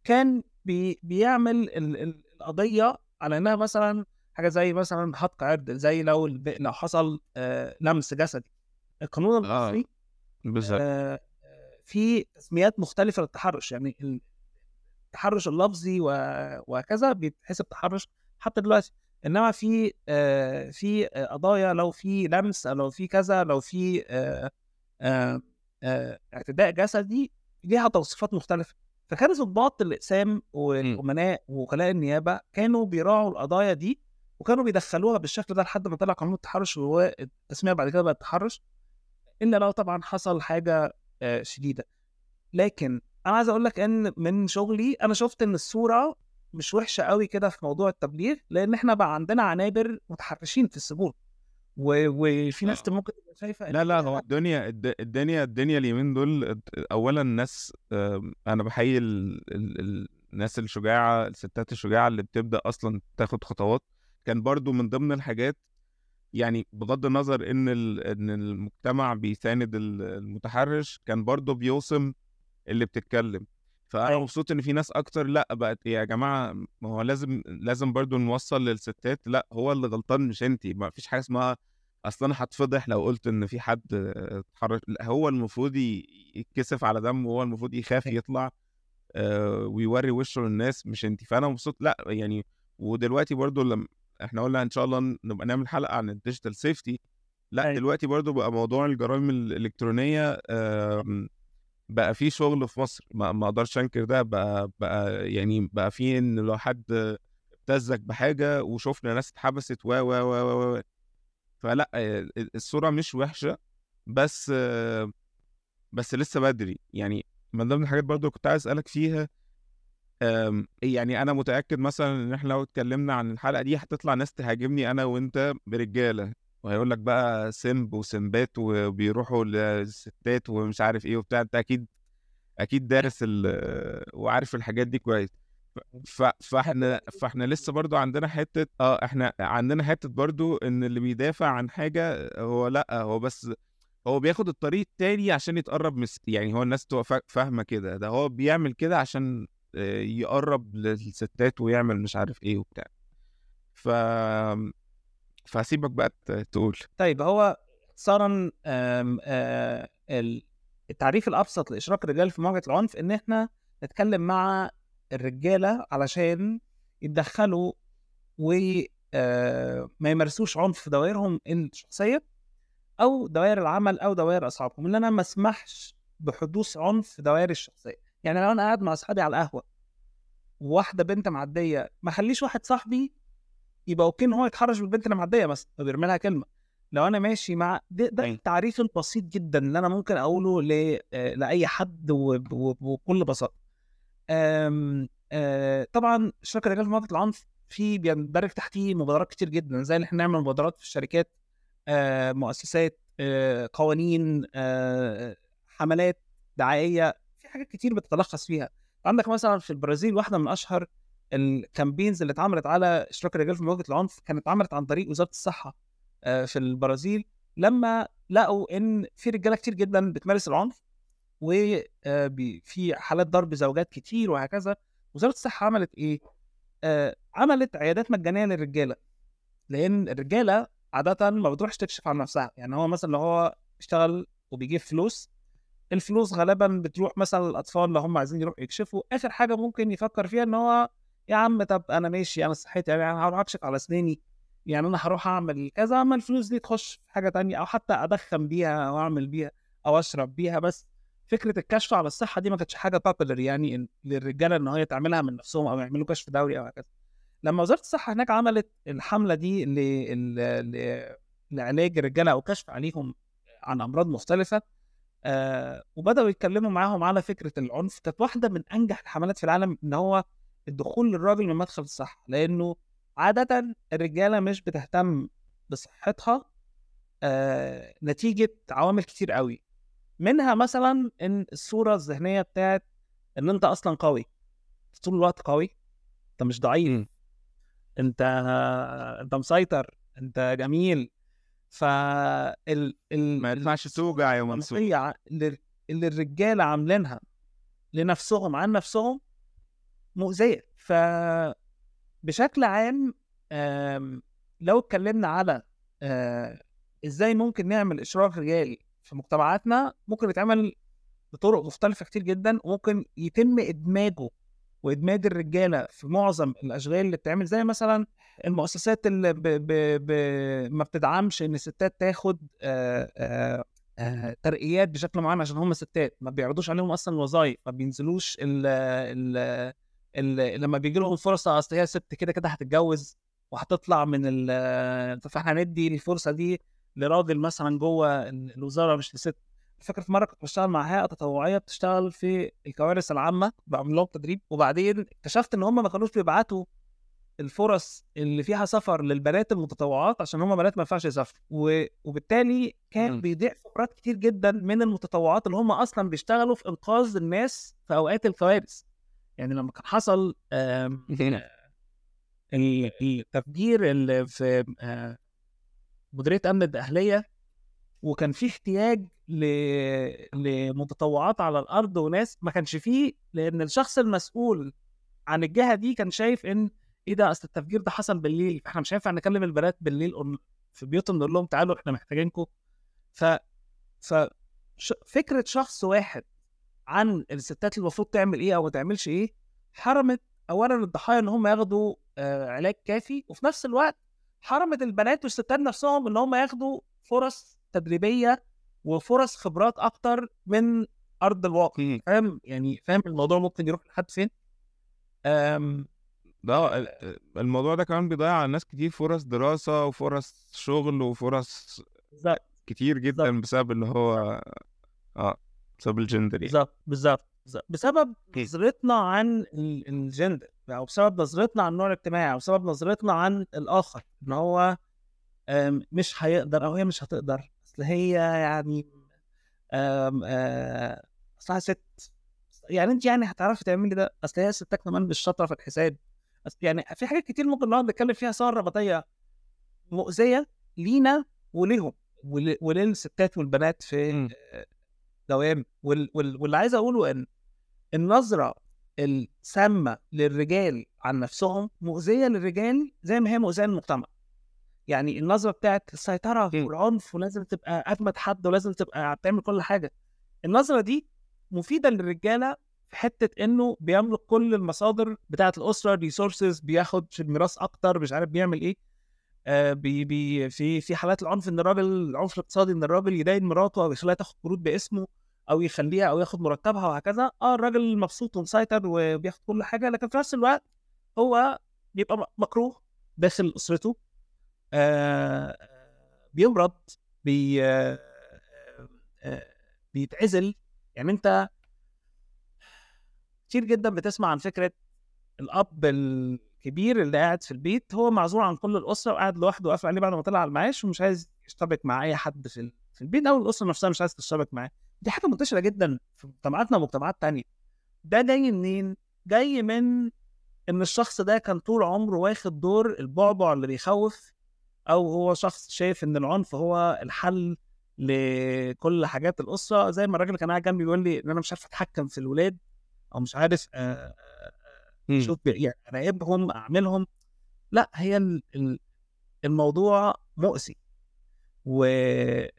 كان بي بيعمل ال ال القضية على إنها مثلا حاجة زي مثلا هتك عرض زي لو لو حصل آه، لمس جسدي القانون آه. المصري بالظبط آه، في تسميات مختلفة للتحرش يعني التحرش اللفظي وهكذا بيتحسب تحرش حتى دلوقتي إنما في آه، في قضايا لو في لمس أو لو في كذا لو في آه، آه، اعتداء جسدي ليها توصيفات مختلفة. فكان ضباط الأقسام والأمناء ووكلاء النيابة كانوا بيراعوا القضايا دي وكانوا بيدخلوها بالشكل ده لحد ما طلع قانون التحرش وهو التسمية بعد كده بقت تحرش إلا لو طبعا حصل حاجة شديدة. لكن أنا عايز أقول لك إن من شغلي أنا شفت إن الصورة مش وحشة قوي كده في موضوع التبليغ لأن إحنا بقى عندنا عنابر متحرشين في السجون و... وفي ناس آه. ممكن تبقى شايفة لا لا هو الدنيا الد- الدنيا الدنيا اليومين دول اولا الناس أنا بحيي ال- ال- ال- الناس الشجاعة الستات الشجاعة اللي بتبدأ أصلا تاخد خطوات. كان برضو من ضمن الحاجات يعني بغض النظر إن ال- إن المجتمع بيساند ال- المتحرش كان برضو بيوصم اللي بتتكلم. فأنا أيوة. مبسوط إن في ناس أكتر لأ بقت يا جماعة ما هو لازم لازم برضو نوصل للستات لأ هو اللي غلطان مش انت ما فيش حاجة اسمها أصل أنا هتفضح لو قلت إن في حد آه، اتحرش لأ هو المفروض يتكسف على دمه هو المفروض يخاف أيوة. يطلع آه، ويوري وشه للناس مش انت فأنا مبسوط لأ يعني ودلوقتي برضو لما إحنا قلنا إن شاء الله نبقى نعمل حلقة عن ال digital safety لأ أيوة. دلوقتي برضو بقى موضوع الجرائم الإلكترونية آم، بقى في شغل في مصر ما ما أقدرش انكر ده بقى بقى يعني بقى في ان لو حد ابتزك بحاجة وشفنا ناس اتحبست و و و و فلا آه، الصورة مش وحشة بس بس لسه بدري. يعني من ضمن الحاجات برضو كنت عايز أسألك فيها يعني أنا متأكد مثلا إن إحنا لو اتكلمنا عن الحلقة دي هتطلع ناس تهاجمني أنا وأنت برجالة. وهيقول لك بقى سمب وسمبات وبيروحوا للستات ومش عارف إيه وبتاع أنت أكيد أكيد دارس وعارف الحاجات دي كويس. فإحنا فإحنا لسه برضو عندنا حتة آه إحنا عندنا حتة برضو إن اللي بيدافع عن حاجة هو لأ هو بس هو بياخد الطريق التاني عشان يتقرب مس... يعني هو الناس تبقى فا- فاهمة كده ده هو بيعمل كده عشان آه، يقرب للستات ويعمل مش عارف إيه وبتاع ف فهسيبك بقى تقول. طيب هو اختصارا آه، ال- التعريف الأبسط لإشراك الرجال في مواجهة العنف إن إحنا نتكلم مع الرجالة علشان يتدخلوا وما يمارسوش عنف في دوائرهم الشخصية أو دوائر العمل أو دوائر أصحابهم إن أنا ما أسمحش بحدوث عنف في دوائري الشخصية. يعني لو أنا قاعد مع أصحابي على القهوة وواحده بنت معدية ما أخليش واحد صاحبي يبقى أوكي إن هو يتحرش بالبنت اللي معديه مثلا أو بيرمي لها كلمة. لو أنا ماشي مع ده, ده أيوة. التعريف البسيط جدا اللي أنا ممكن أقوله ل... آه، لأي حد وب- وب- وبكل بساطة. أم... آه، طبعا شركه الرجال في مواقف العنف في بيندرج تحتيه مبادرات كتير جدا زي اللي إحنا نعمل مبادرات في الشركات آه، مؤسسات آه، قوانين آه، حملات دعائية في حاجات كتير بتتلخص فيها. عندك مثلا في البرازيل واحدة من أشهر الكامبينز اللي اتعملت على اشتراك الرجال في مواجهة العنف كانت اتعملت عن طريق وزارة الصحة آه، في البرازيل لما لقوا إن في رجالة كتير جدا بتمارس العنف وفي حالات ضرب زوجات كتير وهكذا. وزارة الصحة عملت إيه؟ آه، عملت عيادات مجانية للرجالة لأن الرجالة عاده ما بتروحش تكشف عن نفسها. يعني هو مثلا لو هو اشتغل وبيجيب فلوس الفلوس غالبا بتروح مثلا للأطفال اللي هم عايزين يروحوا يكشفوا. آخر حاجة ممكن يفكر فيها إن هو يا عم طب أنا ماشي أنا صحتي يعني أنا هروح اكشف على أسناني يعني أنا هروح أعمل كذا أما الفلوس دي تخش في حاجة تانية أو حتى أدخن بيها أو اعمل بيها أو أشرب بيها بس فكرة الكشف على الصحة دي ما كانتش حاجة بابلر يعني للرجالة إن هي تعملها من نفسهم أو يعملوا كشف دوري أو هكذا لما وزارة الصحة هناك عملت الحملة دي. ل... لعلاج الرجالة أو كشف عليهم عن أمراض مختلفة آه وبدأوا يتكلموا معاهم على فكرة العنف كانت واحدة من أنجح الحملات في العالم إن هو الدخول للراجل من مدخل الصحة لأنه عاده الرجالة مش بتهتم بصحتها آه نتيجة عوامل كتير قوي منها مثلا إن الصورة الذهنية بتاعت إن أنت أصلا قوي طول الوقت قوي أنت مش ضعيف مم. أنت أنت مسيطر أنت جميل ف ال... ال... ما ينفعش توجع يا منصور اللي الرجالة عاملينها لنفسهم عن نفسهم مؤذية. ف بشكل عام لو اتكلمنا على إزاي ممكن نعمل اشراك رجالي في مجتمعاتنا ممكن يتعمل بطرق مختلفة كتير جدا وممكن يتم إدماجه وإدماج الرجالة في معظم الأشغال اللي بتعمل زي مثلا المؤسسات اللي ب... ب... ب... ما بتدعمش إن الستات تاخد ترقيات بشكل معين عشان هم ستات. ما بيعرضوش عليهم أصلا الوظائف ما بينزلوش ال لما بيجي لهم فرصة أصل هي ست كده كده هتتجوز وهتطلع من ال فإحنا هندي الفرصة دي لراجل مثلا جوه الوزارة مش لست. فاكر في مرة كنت بشتغل مع هيئة تطوعية بتشتغل في الكوارث العامة بعمل لهم تدريب وبعدين اكتشفت إن هم ما كانوش بيبعتوا الفرص اللي فيها سفر للبنات المتطوعات عشان هم بنات ما ينفعش يسافروا. و... وبالتالي كان. بيضيع خبرات كتير جدا من المتطوعات اللي هم أصلا بيشتغلوا في إنقاذ الناس في أوقات الكوارث. يعني لما كان حصل (laughs) ال- التفجير اللي في آه، مديرية أمن الدقهليه وكان في احتياج ل... لمتطوعات على الأرض وناس ما كانش فيه لأن الشخص المسؤول عن الجهة دي كان شايف إن إيه ده أصل التفجير ده حصل بالليل إحنا مش هينفع نكلم البنات بالليل في بيوتهم نقول لهم تعالوا إحنا محتاجينكم ف ف. فكرة شخص واحد عن الستات المفروض تعمل إيه أو ما تعملش إيه حرمت اولا الضحايا إن هم ياخدوا آه علاج كافي وفي نفس الوقت حرمت البنات والستات نفسهم إن هم ياخدوا فرص تدريبية وفرص خبرات أكتر من أرض الواقع. فاهم؟ يعني فاهم الموضوع ممكن يروح لحد فين؟ أم... ده ال- الموضوع ده كمان بيضيع على ناس كتير فرص دراسة وفرص شغل وفرص بالظبط. كتير جدا بسبب اللي هو آه. بسبب الجندر يعني بالظبط بالظبط. بسبب. نظرتنا عن ال- الجندر أو بسبب نظرتنا عن النوع الاجتماعي أو بسبب نظرتنا عن الآخر إن هو مش هيقدر أو هي مش هتقدر أصل هي يعني آه، اصلها ست يعني أنت يعني هتعرفي تعملي ده أصل هي الستات كمان مش شاطره في الحساب يعني في حاجات كتير ممكن نقعد نتكلم فيها صور رباطيه مؤذية لينا وليهم ول- وللستات والبنات في مم. دوام وال... وال... واللي عايز أقوله إن النظرة السامة للرجال عن نفسهم مؤذية للرجال زي ما هي مؤذية للمجتمع. يعني النظرة بتاعت السيطرة. والعنف ولازم تبقى أجمد حد ولازم تبقى بتعمل كل حاجة. النظرة دي مفيدة للرجالة في حتة إنه بيملك كل المصادر بتاعه الأسرة resources بياخد في الميراث أكتر مش عارف بيعمل إيه. آه بي بي في في حالات العنف إن الراجل العنف الاقتصادي إن الراجل يداين مراته أو يخليها تاخد قروض باسمه. أو يخليها أو ياخد مرتبها وهكذا آه الراجل مبسوط ومسيطر وبياخد كل حاجة لكن في نفس الوقت هو بيبقى مكروه داخل أسرته آه بيمرض بي آه آه بيتعزل. يعني أنت كتير جدا بتسمع عن فكرة الأب الكبير اللي قاعد في البيت هو معزول عن كل الأسرة وقاعد لوحده وقافل عليه بعد ما طلع على المعاش ومش عايز يشتبك مع أي حد في في البيت أو الأسرة نفسها مش عايز تشتبك معاه. دي حاجة منتشرة جدا في مجتمعاتنا ومجتمعات تانية ده جاي منين؟ جاي من إن الشخص ده كان طول عمره واخد دور البعبع اللي بيخوف أو هو شخص شايف إن العنف هو الحل لكل حاجات الأسرة زي ما الراجل كان قاعد جنبي بيقول لي إن أنا مش عارف أتحكم في الولاد أو مش عارف آه، مم. شوف يعني اراقبهم أعملهم لا هي ال- ال- الموضوع مؤذي و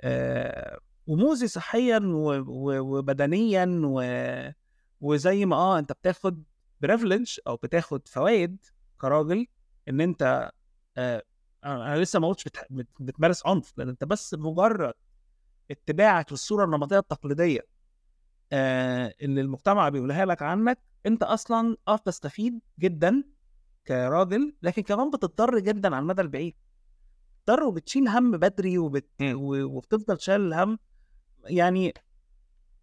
آه، ومؤذي صحيا و- و- وبدنيا و... وزي ما آه أنت بتاخد بريفليج أو بتاخد فوائد كراجل إن أنت آه أنا لسه ما قلتش بت... بت... بتمارس عنف لأن أنت بس مجرد اتباعك للصورة النمطية التقليدية آه اللي المجتمع بيقولها لك عنك أنت أصلا آه بتستفيد جدا كراجل لكن كمان بتضطر جدا على المدى البعيد. بتضطر وبتشيل هم بدري وبت... و- وبتفضل شايل الهم يعني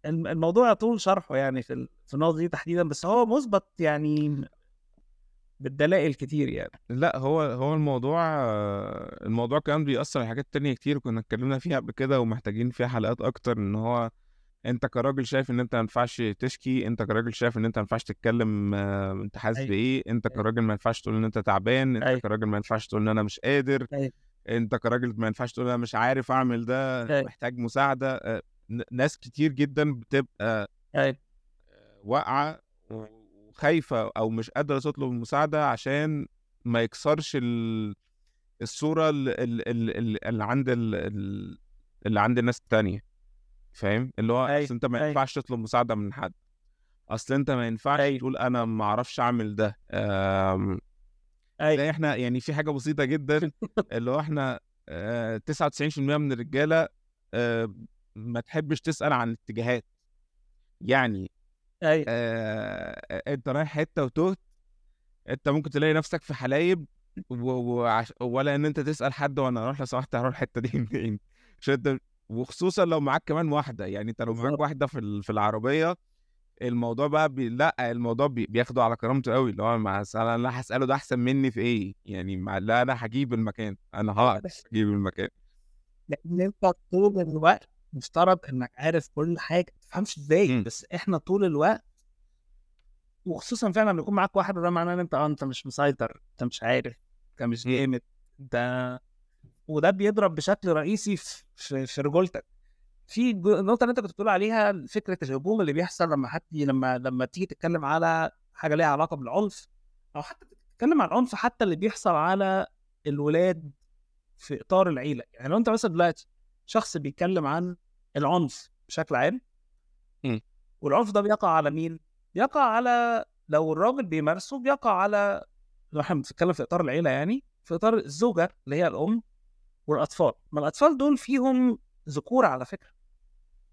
الم- الموضوع يطول شرحه يعني في في النقطة دي تحديدا بس هو مثبت يعني بالدلائل كتير يعني لا هو هو الموضوع الموضوع كمان بيأثر على حاجات تانية كتير كنا اتكلمنا فيها قبل كده ومحتاجين فيها حلقات أكتر إن هو أنت كراجل شايف إن أنت ما ينفعش تشكي، أنت كراجل شايف إن أنت ما ينفعش تتكلم أنت حاسس أيوة. بإيه، أنت أيوة. كراجل ما ينفعش تقول إن أنت تعبان، أنت أيوة. كراجل ما ينفعش تقول إن أنا مش قادر، أيوة. أنت كراجل ما ينفعش تقول أنا مش عارف أعمل ده، أيوة. محتاج مساعدة، آه، ناس كتير جدا بتبقى أيوه واقعة وخايفة أو مش قادرة تطلب المساعدة عشان ما يكسرش ال... الصورة ال- ال- ال- ال- اللي عند ال... ال- اللي عند الناس التانية فاهم اللي هو أيوة، أصل أنت ما. ينفعش تطلب مساعدة من حد أصل أنت ما ينفعش. تقول أنا ما أعرفش أعمل ده أيوه زي إحنا يعني في حاجة بسيطة جدا (laughs) اللي هو إحنا آه، 99% من الرجالة آه، ما تحبش تسأل عن الاتجاهات يعني أيوه آه، أنت رايح حتة وتهت أنت ممكن تلاقي نفسك في حلايب و... وعش... ولا إن أنت تسأل حد وأنا أروح لو سمحت هروح الحتة دي (laughs) منين عشان أنت وخصوصا لو معاك كمان واحدة يعني أنت لو معاك. واحدة في. في العربية الموضوع بقى بي... لأ الموضوع بي... بياخده على كرامته قوي اللي هو مع أنا لا هسأله ده أحسن مني في إيه يعني مع... لأ أنا هجيب المكان أنا هقعد أجيب المكان لأن أنت طول الوقت مفترض إنك عارف كل حاجة ما تفهمش إزاي مم. بس إحنا طول الوقت وخصوصا فعلا لما يكون معاك واحد ده معناه إن أنت آه أنت مش مسيطر أنت مش عارف أنت مش مم. جامد أنت وده بيضرب بشكل رئيسي في في, في رجولتك في النقطة اللي أنت كنت بتقول عليها فكرة الهجوم اللي بيحصل لما حد لما لما تيجي تتكلم على حاجة ليها علاقة بالعنف أو حتى تتكلم عن العنف حتى اللي بيحصل على الولاد في إطار العيلة يعني لو أنت مثلا دلوقتي شخص بيتكلم عن العنف بشكل عام. والعنف ده بيقع على مين؟ بيقع على لو الراجل بيمارسه بيقع على لو إحنا بنتكلم في إطار العيلة يعني في إطار الزوجة اللي هي الأم والأطفال ما الأطفال دول فيهم ذكور على فكرة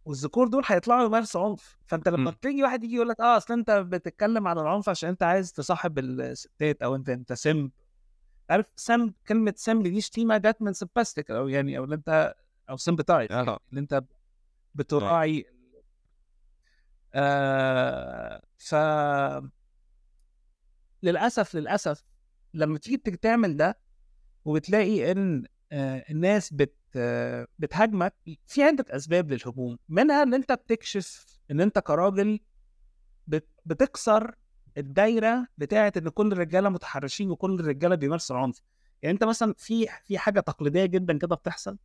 والذكور دول هيطلعوا يمارسوا عنف. فأنت لما مم. تيجي واحد يجي يقول لك آه أصل أنت بتتكلم عن العنف عشان أنت عايز تصاحب الستات أو أنت أنت سم. عارف سم كلمة سم دي شتيمة جت من سمباستيك أو يعني أو اللي أنت أو سمبتايز آه اللي أنت بتراعي. آه ف للأسف للأسف لما تيجي تعمل ده وبتلاقي إن آه الناس بت آه بتهاجمك في عندك أسباب للهجوم منها إن أنت بتكشف إن أنت كراجل بت بتكسر الدايرة بتاعة إن كل الرجالة متحرشين وكل الرجالة بيمارسوا العنف. يعني أنت مثلا في في حاجة تقليدية جدا كده بتحصل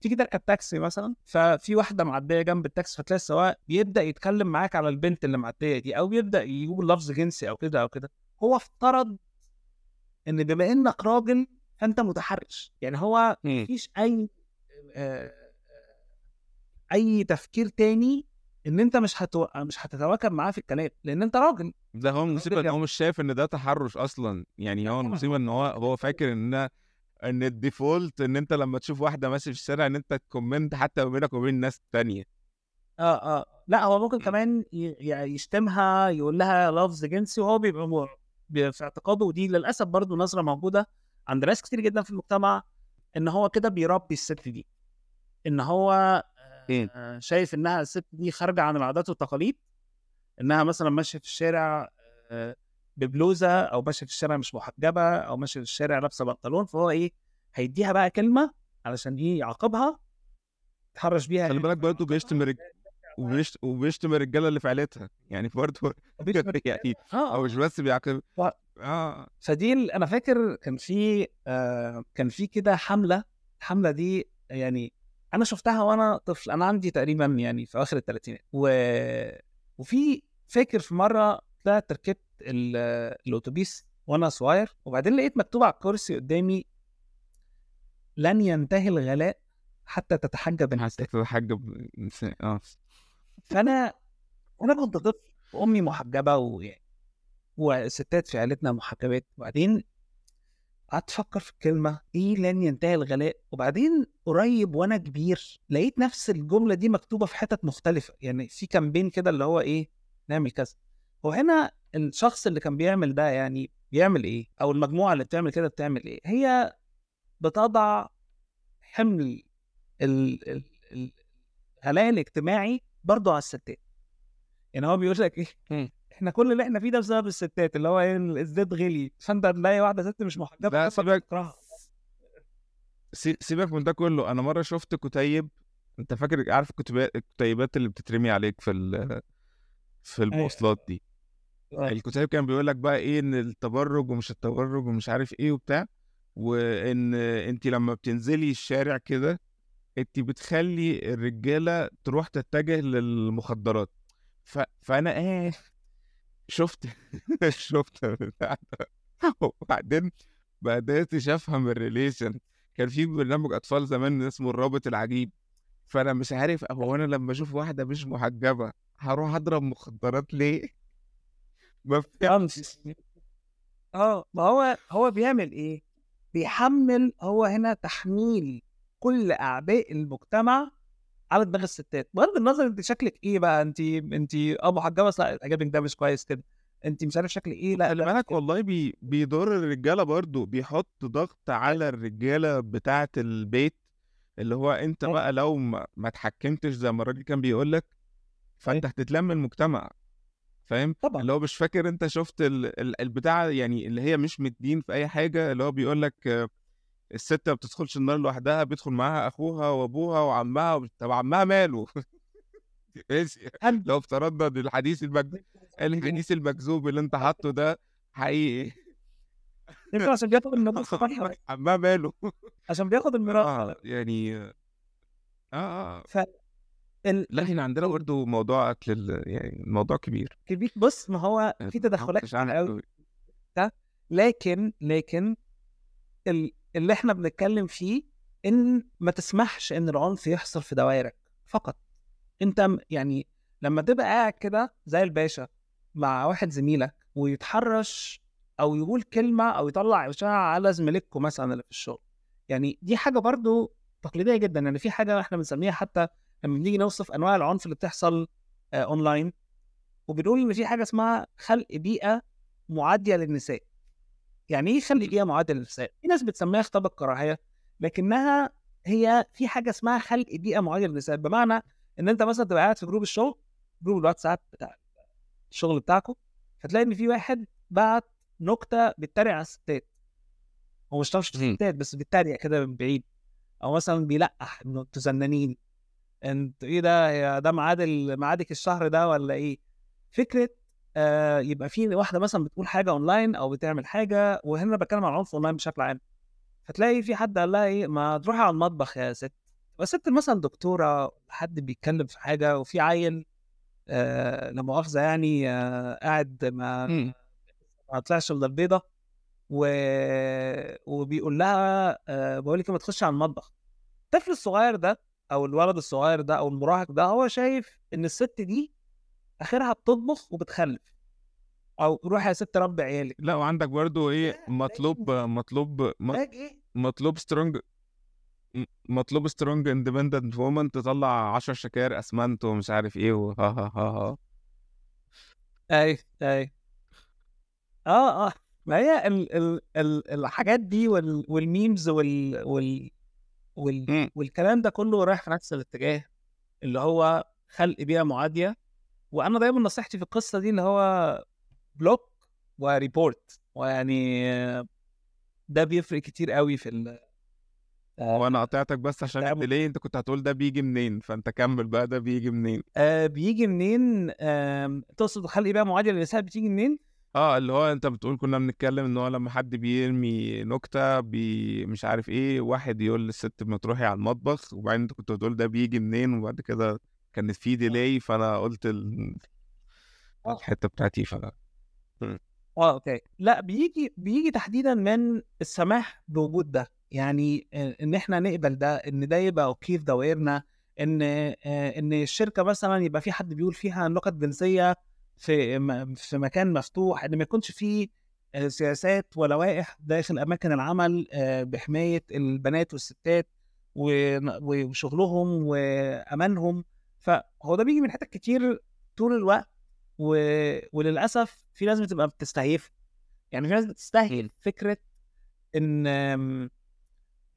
تيجي تركب تاكسي مثلا ففي واحدة معدية جنب التاكسي فتلاقي السواق بيبدأ يتكلم معاك على البنت اللي معدية دي أو يبدا يقول لفظ جنسي أو كده أو كده. هو افترض إن بما إنك راجل فأنت متحرش. يعني هو. مفيش أي أي تفكير تاني إن أنت مش هتو... مش هتتواكب معاه في الكلام لأن أنت راجل. ده هو المصيبه إن هو مش شايف إن ده تحرش أصلا. يعني هو. المصيبه إن هو هو فاكر إن إن ال default إن أنت لما تشوف واحدة ماشيه في الشارع إن أنت ت comment حتى ما بينك وبين الناس التانية آه آه. لا هو ممكن كمان ي... ي- يشتمها يقول لها لفظ جنسي وهو بيبقى في اعتقاده. ودي للأسف برضو نظرة موجودة عند ناس كتير جدا في المجتمع إن هو كده بيربي الست دي. إن هو إيه؟ آه، شايف إنها الست دي خارجة عن العادات والتقاليد إنها مثلا ماشية في الشارع آه، ببلوزة أو ماشية في الشارع مش محجبة أو ماشية في الشارع لابسة بنطلون فهو إيه هيديها بقى كلمة علشان إيه يعاقبها يتحرش بيها خلي بالك برضه (laughs) بيشتم. وبيشتم الرجالة اللي في عيلتها يعني برضه (laughs) يعني أو مش بس بيعاقب آه فدي أنا فاكر كان في آه كان في كده حملة الحملة دي يعني أنا شفتها وأنا طفل أنا عندي تقريبا يعني في آخر الثلاثينات و... وفي فاكر في مرة طلعت ركبت ال- الأتوبيس وأنا صغير وبعدين لقيت مكتوب على الكرسي قدامي لن ينتهي الغلاء حتى تتحجب حتى تتحجب آه. فأنا أنا كنت طفل وامي محجبة ويعني وستات في عيلتنا محجبات وبعدين قعدت أفكر في الكلمة إيه لن ينتهي الغلاء؟ وبعدين قريب وأنا كبير لقيت نفس الجملة دي مكتوبة في حتت مختلفة يعني في كامبين كده اللي هو إيه نعمل كذا. وهنا الشخص اللي كان بيعمل ده يعني بيعمل إيه؟ أو المجموعة اللي بتعمل كده بتعمل إيه؟ هي بتضع حمل ال- ال- ال- الغلاء الاجتماعي برضه على الستات. يعني هو بيقول لك إيه. إحنا كل اللي إحنا فيه ده بسبب الستات اللي هو إيه الزيت غلي. فانت تلاقي واحدة ست مش محجبه سيبك. سيبك من ده كله. أنا مرة شفت كتيب أنت فاكر عارف الكتيبات اللي بتترمي عليك في ال... في المواصلات دي؟ الكتاب كان بيقول لك بقى إيه إن التبرج ومش التبرج ومش عارف إيه وبتاع وإن أنت لما بتنزلي الشارع كده أنت بتخلي الرجالة تروح تتجه للمخدرات. ف... فأنا إيه شفت (laughs) شفت البتاع ده. وبعدين بدات افهم الريليشن كان في برنامج أطفال زمان اسمه الرابط العجيب فأنا مش عارف هو أنا لما أشوف واحدة مش محجبة هروح أضرب مخدرات ليه (laughs) ما فهمتش آه ما هو هو بيعمل إيه؟ بيحمل هو هنا تحميل كل أعباء المجتمع على دماغ الستات. بغض النظر أنت شكلك إيه بقى أنت أنت آه محجبه بس لأ حجابك ده مش كويس كده. أنت مش عارف شكل إيه لأ خلي بالك والله بي بيضر الرجالة برضو بيحط ضغط على الرجالة بتاعة البيت. اللي هو أنت أيوة. بقى لو ما, ما اتحكمتش زي ما الراجل كان بيقول لك فانت هتتلم المجتمع. فاهم؟ طبعا. اللي هو مش فاكر أنت شفت ال- يعني اللي هي مش مدين في أي حاجة اللي هو بيقول لك الست ما بتدخلش النار لوحدها بيدخل معاها أخوها وأبوها وعمها طب عمها ماله؟ (laughs) لو افترضنا إن الحديث المج... الحديث المكذوب اللي أنت حاطه ده حقيقي. (laughs) يمكن عشان بياخد (laughs) الميراث. عمها ماله؟ عشان بياخد الميراث آه يعني آه آه ال- لا إحنا عندنا برضه موضوع أكل ال... يعني الموضوع كبير. الكبير بص ما هو في تدخلات كتير قوي. لكن لكن ال- اللي إحنا بنتكلم فيه إن ما تسمحش إن العنف يحصل في دوائرك فقط. أنت يعني لما تبقى قاعد كده زي الباشا مع واحد زميلك ويتحرش أو يقول كلمة أو يطلع إشاعة على زميلتكم مثلا اللي في الشغل. يعني دي حاجة برضو تقليدية جدا يعني في حاجة إحنا بنسميها حتى لما بنيجي نوصف أنواع العنف اللي بتحصل آه اونلاين وبنقول إن في حاجة اسمها خلق بيئة معاديه للنساء. يعني إيه خلق بيئه معاديه للنساء في ناس بتسميها خطاب الكراهية لكنها هي في حاجة اسمها خلق بيئة معاديه للنساء بمعنى إن أنت مثلا تبقى قاعد في group الشغل group الواتساب بتاع الشغل بتاعكم فتلاقي إن في واحد بعت نكتة بيتريق على الستات. هو متحرش. الستات بس بيتريق كده من بعيد. أو مثلا بيلقح إنه أنتوا زنانين. انت إيه ده؟ ده ميعاد ميعادك الشهر ده ولا إيه؟ فكرة آه يبقى في واحدة مثلا بتقول حاجة أونلاين أو بتعمل حاجة وهنا بتكلم عن العنف اونلاين بشكل عام. فتلاقي في حد قال لها إيه ما تروحي على المطبخ يا ست. وست مثلا دكتورة حد بيتكلم في حاجة وفي عيل آه لا مؤاخذة يعني آه قاعد ما مم. ما طلعش من البيضة و... وبيقول لها آه بقول لك ما تخش على المطبخ. الطفل الصغير ده أو الولد الصغير ده أو المراهق ده هو شايف إن الست دي آخرها بتطبخ وبتخلف. أو روح يا ست ربي عيالك. لا وعندك برضو إيه لا، مطلوب مطلوب م- محتاج إيه؟ مطلوب strong مطلوب strong independent woman تطلع 10 شكاير أسمنت ومش عارف إيه وها ها ها ها اي اي آه آه. ما هي ال ال ال الحاجات دي وال وال memes وال وال وال مم. والكلام ده كله رايح في نفس الاتجاه اللي هو خلق بيئة معادية وأنا دايما نصيحتي في القصة دي اللي هو block و report. ويعني ده بيفرق كتير قوي في ال آه، وأنا قطعتك بس عشان. ال daily أنت كنت هتقول ده بيجي منين فأنت كمل بقى ده بيجي منين. آه بيجي منين؟ آه تقصد خلق بيئه معاديه للنساء بتيجي منين؟ آه اللي هو أنت بتقول كنا بنتكلم إن هو لما حد بيرمي نكتة بي مش عارف إيه واحد يقول للست ما تروحي على المطبخ وبعدين أنت كنت بتقول ده بيجي منين وبعد كده كانت في daily فأنا قلت ال... آه. الحتة بتاعتي ف آه okay. لأ بيجي بيجي تحديدا من السماح بوجود ده. يعني آه، إن إحنا نقبل ده إن ده يبقى okay في دوائرنا إن آه، إن الشركة مثلا يبقى في حد بيقول فيها نكت جنسية في في مكان مفتوح إن ما يكونش فيه آه، سياسات ولوائح داخل أماكن العمل آه، بحماية البنات والستات وشغلهم وأمانهم. فهو ده بيجي من حتت كتير طول الوقت و... وللأسف في ناس بتبقى بتستهيف. يعني في ناس بتستهين فكرة إن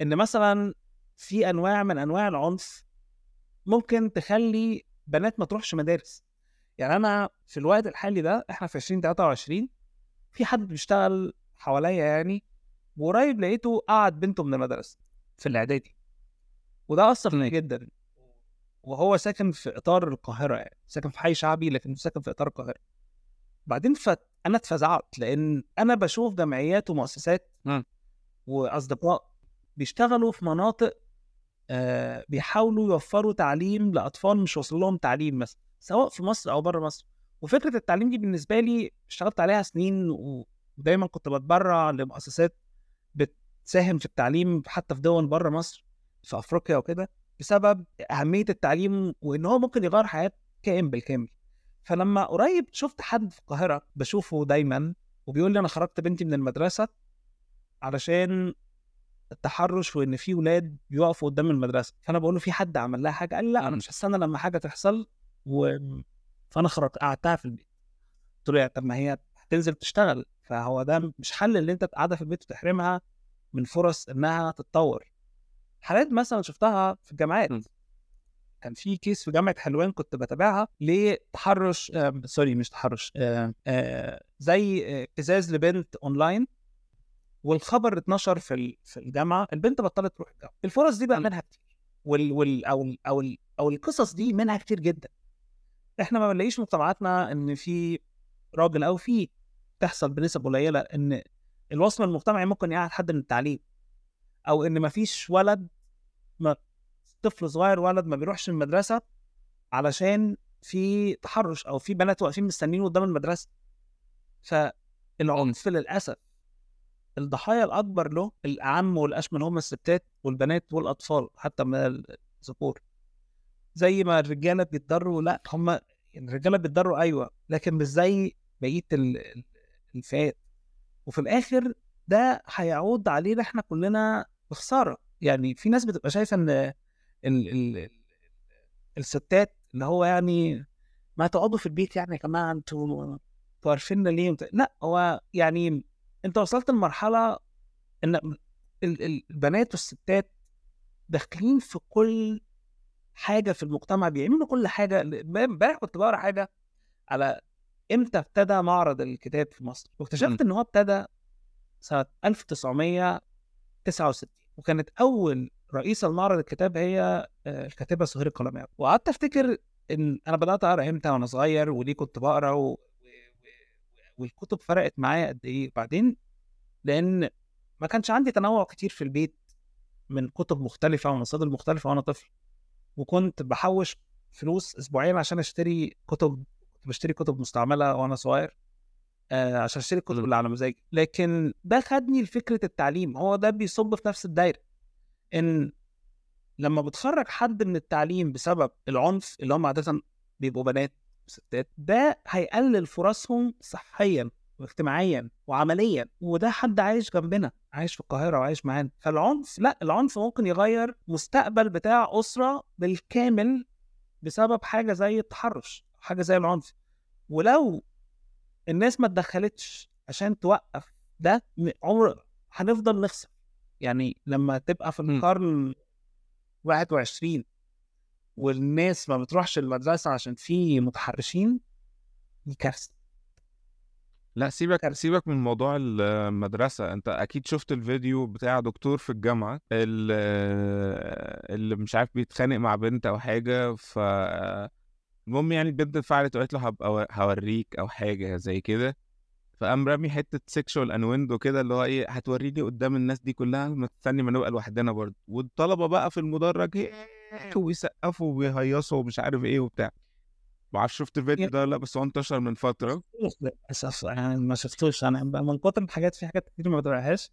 إن مثلا في أنواع من أنواع العنف ممكن تخلي بنات ما تروحش مدارس. يعني أنا في الوقت الحالي ده إحنا في 2023 في حد بيشتغل حواليا يعني وقريب لقيته قعد بنته من المدرسة في الإعدادي. وده أثر فيا جدا. وهو ساكن في إطار القاهرة يعني ساكن في حي شعبي لكن ساكن في إطار القاهرة. بعدين ف... أنا اتفزعت لأن أنا بشوف جمعيات ومؤسسات. وأصدقاء بيشتغلوا في مناطق آه بيحاولوا يوفروا تعليم لأطفال مش واصل لهم تعليم مثلا سواء في مصر أو بره مصر. وفكرة التعليم دي بالنسبة لي اشتغلت عليها سنين ودايما كنت بتبرع لمؤسسات بتساهم في التعليم حتى في دول بره مصر في أفريقيا وكده. بسبب أهمية التعليم وإن هو ممكن يغير حياة كائن بالكامل. فلما قريب شفت حد في القاهرة بشوفه دايما وبيقول لي أنا خرجت بنتي من المدرسة علشان التحرش وإن في ولاد بيقفوا قدام المدرسة. فأنا بقول له في حد عمل لها حاجة؟ قال لي لا أنا مش هستنى لما حاجة تحصل و... فأنا خرجت قعدتها في البيت. قلت له طب ما هي هتنزل تشتغل. فهو ده مش حل اللي أنت قاعدة في البيت وتحرمها من فرص إنها تتطور. حالات مثلا شفتها في الجامعات م. كان في case في جامعة حلوان كنت بتابعها لتحرش آه sorry مش تحرش آه آه زي آه، ابتزاز لبنت اونلاين والخبر اتنشر في في الجامعة البنت بطلت تروح الجامعة الفرص دي بقى م. منها كتير وال وال أو ال أو ال أو القصص دي منها كتير جدا إحنا ما بنلاقيش مجتمعاتنا إن في راجل أو في تحصل بنسب قليلة إن الوصم المجتمعي ممكن يقعد حد من التعليم أو إن ما فيش ولد ما طفل صغير ولد ما بيروحش المدرسة علشان في تحرش أو في بنات واقفين مستنيين قدام المدرسة. فالعنف للأسف الضحايا الأكبر له الأعم والأشمل هم الستات والبنات والأطفال حتى من الذكور. زي ما الرجالة بيتضروا لا هم الرجالة بيتضروا أيوه لكن مش زي بقية ال- ال- الفئات. وفي الآخر ده هيعود علينا إحنا كلنا بخساره يعني في ناس بتبقى شايفة إن ال ال ال الستات اللي هو يعني ما تقعدوا في البيت يعني يا جماعة أنتوا أنتوا عارفيننا ليه. لأ هو يعني أنت وصلت لمرحلة إن ال- ال- البنات والستات داخلين في كل حاجة في المجتمع بيعملوا كل حاجة. امبارح كنت بقرأ حاجة على إمتى ابتدى معرض الكتاب في مصر واكتشفت إن هو ابتدى سنة 1969 وكانت أول رئيسة لمعرض الكتاب هي آه، الكاتبة سهير القلماوي. وقعدت أفتكر إن أنا بدأت أقرأ إمتى وأنا صغير وليه كنت بقرأ و... و... والكتب فرقت معايا قد إيه. بعدين لأن ما كانش عندي تنوع كتير في البيت من كتب مختلفة ومصادر مختلفه وأنا طفل. وكنت بحوش فلوس اسبوعيا عشان أشتري كتب بشتري كتب مستعملة وأنا صغير. آه عشان أشتري الكتب اللي على مزاجي. لكن ده خدني لفكرة التعليم. هو ده بيصب في نفس الدايرة. إن لما بتخرج حد من التعليم بسبب العنف اللي هم عاده بيبقوا بنات وستات ده هيقلل فرصهم صحيا واجتماعيا وعمليا وده حد عايش جنبنا عايش في القاهرة وعايش معانا. فالعنف لا العنف ممكن يغير مستقبل بتاع أسرة بالكامل بسبب حاجة زي التحرش حاجة زي العنف. ولو الناس ما اتدخلتش عشان توقف ده عمر هنفضل نخسر. يعني لما تبقى في. القرن 21 والناس ما بتروحش المدرسة عشان في متحرشين دي كارثة. لا سيبك سيبك من موضوع المدرسة. انت أكيد شفت الفيديو بتاع دكتور في الجامعة اللي, اللي مش عارف بيتخانق مع بنت أو حاجة ف المهم يعني البنت انفعلت وقالت له هبقى هوريك أو حاجة زي كده. فقام رامي حتة sexual innuendo كده اللي هو إيه هتوريني قدام الناس دي كلها ما تستني ما نبقى لوحدنا برضه. والطلبة بقى في المدرج إيه. ويسقفوا ويهيصوا ومش عارف إيه وبتاع. معرفش شفت الفيديو ده ولا لأ بس هو انتشر من فترة. للأسف أنا ما شفتوش. أنا من كتر الحاجات في حاجات كتير ما بتابعهاش.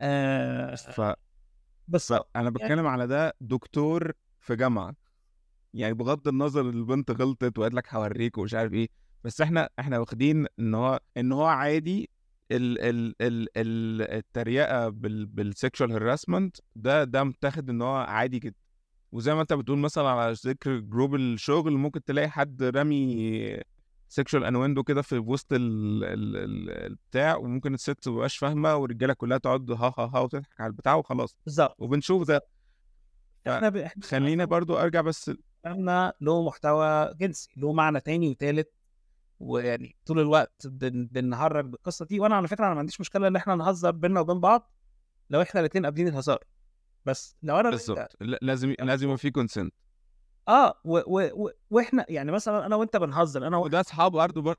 آه ف... بس فانا بتكلم على ده دكتور في جامعة. يعني بغض النظر البنت غلطت وقالت لك هوريك ومش عارف إيه بس إحنا إحنا واخدين إن هو إن هو عادي ال ال ال ال التريقة بال بالسكشوال هراسمنت ده ده متاخد إن هو عادي جدا. وزي ما أنت بتقول مثلا على ذكر group الشغل ممكن تلاقي حد رامي sexual innuendo كده في وسط ال ال ال البتاع وممكن الست مبقاش فاهمة والرجالة كلها تقعد ها ها ها وتضحك على البتاع وخلاص. بالظبط. وبنشوف ده. إحنا ب... إحنا خلينا برضو أرجع بس كلامنا له محتوى جنسي له معنى تاني وتالت ويعني طول الوقت بن... بنهرج بالقصة دي. وأنا على فكرة أنا ما عنديش مشكلة إن إحنا نهزر بينا وبين بعض لو إحنا الاثنين قابلين الهزار. بس لو أنا بالظبط لا- لازم لازم يبقى في consent آه و... و... و... وإحنا يعني مثلا أنا وأنت بنهزر أنا و... وده اصحاب برضه بر...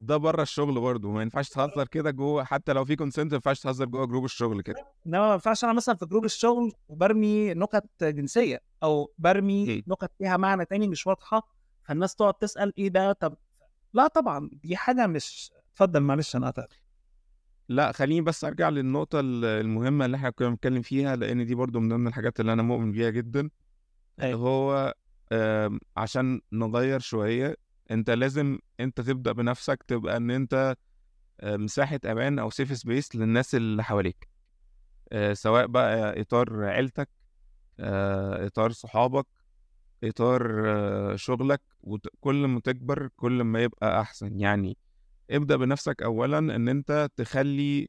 ده- بره الشغل برضه ما ينفعش تهزر كده جوه حتى لو في consent ما ينفعش تهزر جوه group الشغل كده إنما ما ينفعش أنا مثلا في group الشغل وبرمي نكت جنسية أو برمي. نكت فيها معنى تاني مش واضحة فالناس تقعد تسأل إيه ده طب لا طبعا دي حاجة مش اتفضل معلش أنا قطعت لا خليني بس أرجع للنقطة ال- المهمة اللي إحنا كنا بنتكلم فيها لأن دي برضه من ضمن الحاجات اللي أنا مؤمن بيها جدا اللي أيوة. هو عشان نغير شوية انت لازم انت تبدأ بنفسك تبقى ان انت آه، مساحة أمان أو سيف سبيس للناس اللي حواليك. آه، سواء بقى إطار عيلتك آه، إطار صحابك إطار شغلك وكل ما تكبر كل ما يبقى أحسن. يعني ابدأ بنفسك اولا إن انت تخلي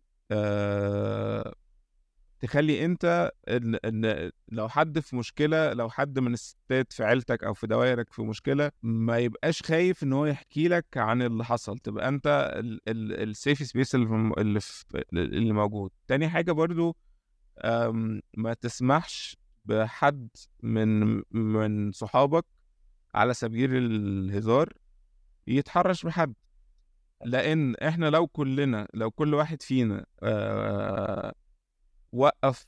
تخلي أنت إن إن لو حد في مشكلة لو حد من الستات في عيلتك أو في دوائرك في مشكلة ما يبقاش خايف إن هو يحكي لك عن اللي حصل تبقى أنت السيف سبيس اللي اللي, موجود. تاني حاجة برضو ما تسمحش بحد من من صحابك على سبيل الهزار يتحرش بحد. لأن إحنا لو كلنا لو كل واحد فينا آه وقف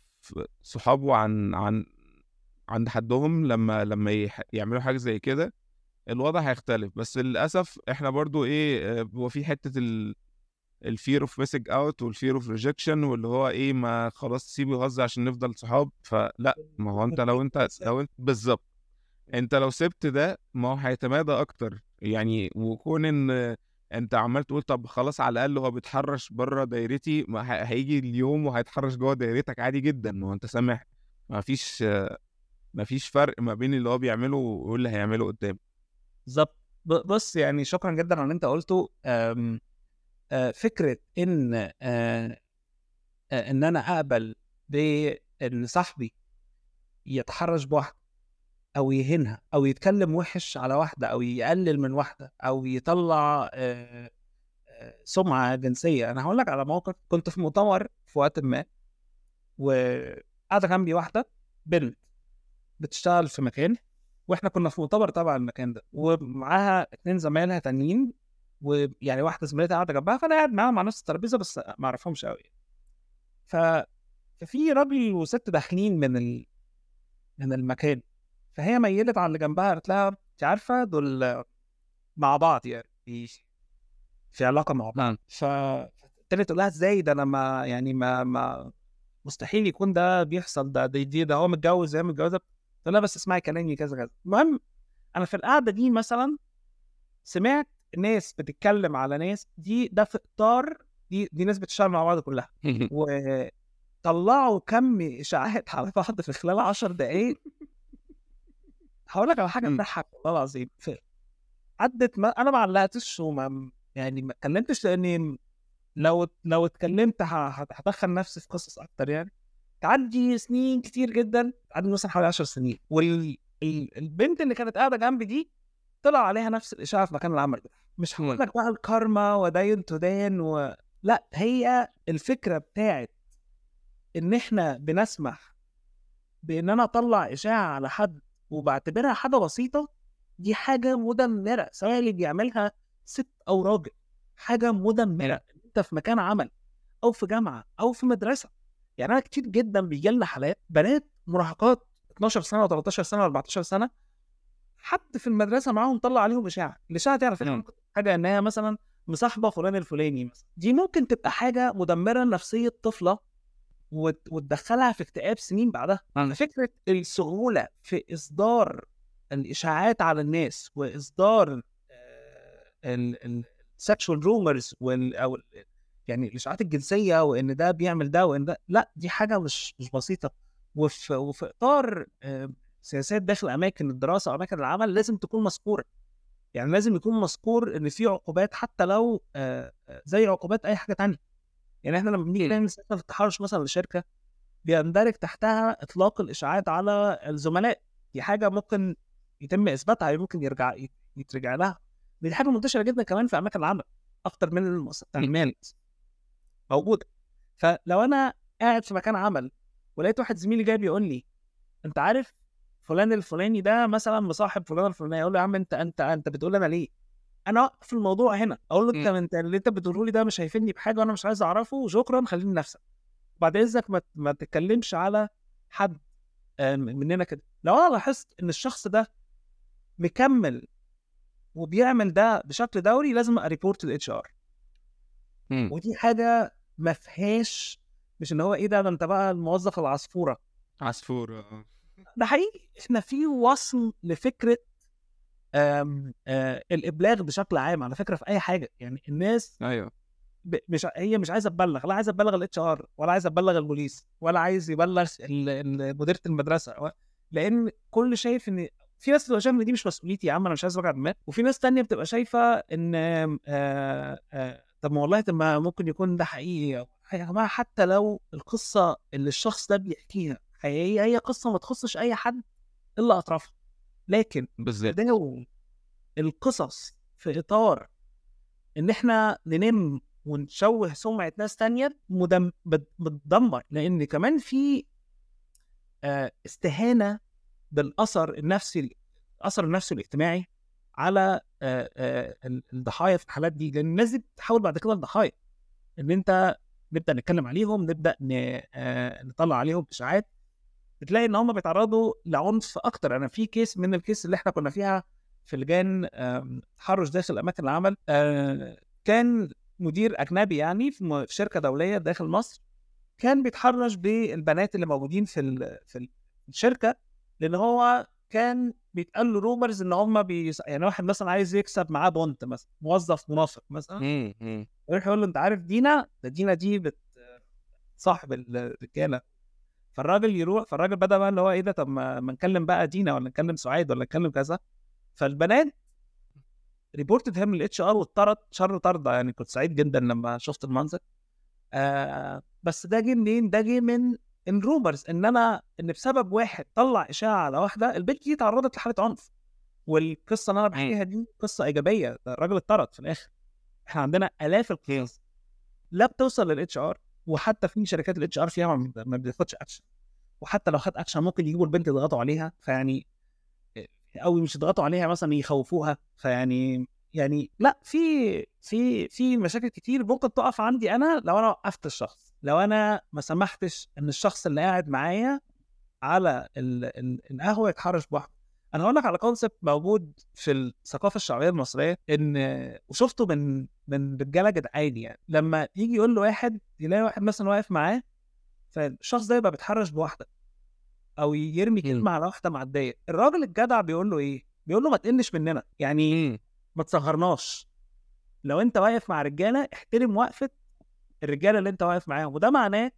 صحابه عن عن عند حدهم لما لما يح- يعملوا حاجة زي كده الوضع هيختلف. بس للأسف إحنا برضو إيه آه، هو في حتة ال ال fear of missing out وال fear of rejection واللي هو إيه ما خلاص سيبه يهزر عشان نفضل صحاب. فلا ما هو أنت لو أنت (laughs) لو أنت بالظبط. أنت لو سبت ده ما هو هيتمادى أكتر. يعني وكون إن أنت عمال تقول طب خلاص على الأقل هو بيتحرش بره دايرتي ما هيجي اليوم وهيتحرش جوه دايرتك عادي جدا ما هو أنت سامح ما فيش ما فيش فرق ما بين اللي هو بيعمله واللي هيعمله قدام بالظبط بص يعني شكرا جدا على اللي أنت قلته. آه، فكرة إن إن أنا أقبل بإن صاحبي يتحرش بواحدة أو يهينها أو يتكلم وحش على واحدة أو يقلل من واحدة أو يطلع سمعة جنسية. أنا هقول لك على موقف. كنت في مؤتمر في وقت ما وقاعدة جنبي واحدة بنت بتشتغل في مكان وإحنا كنا في مؤتمر تبع المكان ده ومعاها اتنين زمايلها تانيين ويعني واحدة زميلتها قاعدة جنبها فأنا قاعد معاها مع نفس الترابيزة بس ما أعرفهمش قوي ف ففي راجل وست داخلين من ال... من المكان. فهي ميلت على اللي جنبها قالت لها انت عارفة دول مع بعض يعني في علاقة مع بعض. نعم. ف فالتانية تقول لها إزاي ده أنا ما يعني ما ما مستحيل يكون ده بيحصل ده دي, دي ده هو متجوز هي متجوزة. تقول لها بس اسمعي كلامي كذا كذا. المهم أنا في القعدة دي مثلا سمعت ناس بتتكلم على ناس دي ده في إطار دي دي ناس بتشتغل مع بعض كلها. (laughs) وطلعوا كم إشاعات على بعض في خلال 10 دقائق هقول لك على حاجة مم. تضحك والله العظيم. في عدت ما أنا ما علقتش وما يعني ما اتكلمتش لأني لو لو اتكلمت هدخل نفسي في قصص أكتر يعني. تعدي سنين كتير جدا تعدي مثلا حوالي 10 سنين والبنت اللي كانت قاعدة جنبي دي طلع عليها نفس الإشاعة في مكان العمل ده. مش هقول لك بقى الكارما ودين تدان و... لأ هي الفكرة بتاعت إن إحنا بنسمح بإن أنا أطلع إشاعة على حد وبعتبرها حاجة بسيطة دي حاجة مدمرة سواء اللي بيعملها ست أو راجل حاجة مدمرة أنت في مكان عمل أو في جامعة أو في مدرسة يعني أنا كتير جدا بيجي لنا حالات بنات مراهقات 12 سنة و13 سنة و14 سنة حد في المدرسة معاهم طلع عليهم إشاعة الإشاعة مم. ممكن تبقى حاجة إن هي مثلا مصاحبة فلان الفلاني مثلا دي ممكن تبقى حاجة مدمرة لنفسية طفلة وتدخلها في اكتئاب سنين بعدها. فكره السهولة في إصدار الإشاعات على الناس وإصدار ال sexual rumors أو يعني الإشاعات الجنسية وإن ده بيعمل ده وإن ده لأ دي حاجة مش مش بسيطة. وفي وفي إطار آه، سياسات داخل أماكن الدراسة أو أماكن العمل لازم تكون مذكورة. يعني لازم يكون مذكور إن في عقوبات حتى لو آه، آه، زي عقوبات أي حاجة تانية. يعني إحنا لما بنيجي نعمل سياسه في التحرش مثلا لشركه بيندرج تحتها إطلاق الإشاعات على الزملاء. دي حاجة ممكن يتم إثباتها ممكن يرجع يترجع لها. دي حاجة منتشرة جدا كمان في أماكن العمل أكتر من المؤسسات التعليميه موجودة. فلو أنا قاعد في مكان عمل ولقيت واحد زميلي جاي بيقول لي أنت عارف فلان الفلاني ده مثلا مصاحب فلان الفلاني. أقول له يا عم أنت أنت أنت بتقول أنا ليه؟ أنا اوقف الموضوع هنا أقول له أنت مم. أنت اللي أنت بتقوله لي ده مش هيفيدني بحاجة وأنا مش عايز أعرفه وشكرا خليني نفسك بعد إذنك ما, ما تتكلمش على حد آه، مننا كده لو أنا لاحظت إن الشخص ده مكمل وبيعمل ده بشكل دوري لازم ا report ال HR. ودي حاجة ما فيهاش مش ان هو إيه ده ده أنت بقى الموظف العصفورة عصفور آه. ده حقيقي إحنا في وصل لفكرة آم آه الإبلاغ بشكل عام على فكرة في أي حاجة يعني الناس أيوه. ب- مش هي مش عايزة تبلغ لا عايزة تبلغ ال HR ولا عايزة تبلغ البوليس ولا عايز يبلغ مديرة المدرسة و- لأن كل شايف إن في ناس بتبقى شايفة إن دي مش مسؤوليتي يا عم أنا مش عايز وجع دماغ وفي ناس تانية بتبقى شايفة إن آه آه طب ما والله طب ما ممكن يكون ده حقيقي يا جماعة حتى لو القصة اللي الشخص ده بيحكيها حقيقية هي قصة ما تخصش أي حد إلا أطرافها. لكن بالظبط القصص في إطار إن إحنا ننم ونشوه سمعة ناس تانية مدم... بت- بتدمر. لأن كمان في آه، استهانة بالأثر النفسي الأثر النفسي الاجتماعي على آه، آه، ال- الضحايا في الحالات دي. لأن الناس دي بتتحول بعد كده لضحايا إن أنت نبدأ نتكلم عليهم نبدأ نطلع عليهم إشاعات. بتلاقي إن هم بيتعرضوا لعنف أكتر. أنا في case من ال cases اللي إحنا كنا فيها في لجان تحرش داخل أماكن العمل آه، كان مدير أجنبي يعني في شركة دولية داخل مصر كان بيتحرش بالبنات اللي موجودين في في الشركة لأن هو كان بيتقال له rumors إن هم بيس... يعني واحد مثلا عايز يكسب معاه point مثلا موظف منافق مثلا. يروح يقول له أنت عارف دينا؟ ده دينا دي بت صاحب الرجالة. فالراجل يروح فالراجل بدأ بقى اللي هو إيه ده طب ما, نكلم بقى دينا ولا نكلم سعيد ولا نكلم كذا. فالبنات reported him لل HR واتطرد شر طرده يعني كنت سعيد جدا لما شفت المنظر. آه بس ده جه منين؟ ده جه من ال rumors إن أنا إن بسبب واحد طلع إشاعة على واحدة البنت دي تعرضت لحالة عنف. والقصة اللي أنا بحكيها دي قصة إيجابية الراجل اتطرد في الآخر. إحنا عندنا آلاف القصص لا بتوصل لل HR وحتى في شركات ال HR فيها ما بتاخدش اكشن وحتى لو خد اكشن ممكن يجيبوا البنت يضغطوا عليها فيعني أو مش يضغطوا عليها مثلا يخوفوها فيعني يعني لأ في في في مشاكل كتير ممكن تقف عندي أنا لو أنا وقفت الشخص. لو أنا ما سمحتش إن الشخص اللي قاعد معايا على ال- ال- القهوة يتحرش بواحدة. أنا هقول لك على concept موجود في الثقافة الشعبية المصرية إن وشفته من من رجالة جدعان يعني. لما يجي يقول له واحد يلاقي واحد مثلا واقف معاه فالشخص ده يبقى بيتحرش بواحدة أو يرمي كلمة على واحدة معدية. الراجل الجدع بيقول له إيه؟ بيقول له ما تقلش مننا. يعني ما تصغرناش لو أنت واقف مع رجالة احترم وقفة الرجالة اللي أنت واقف معاهم. وده معناه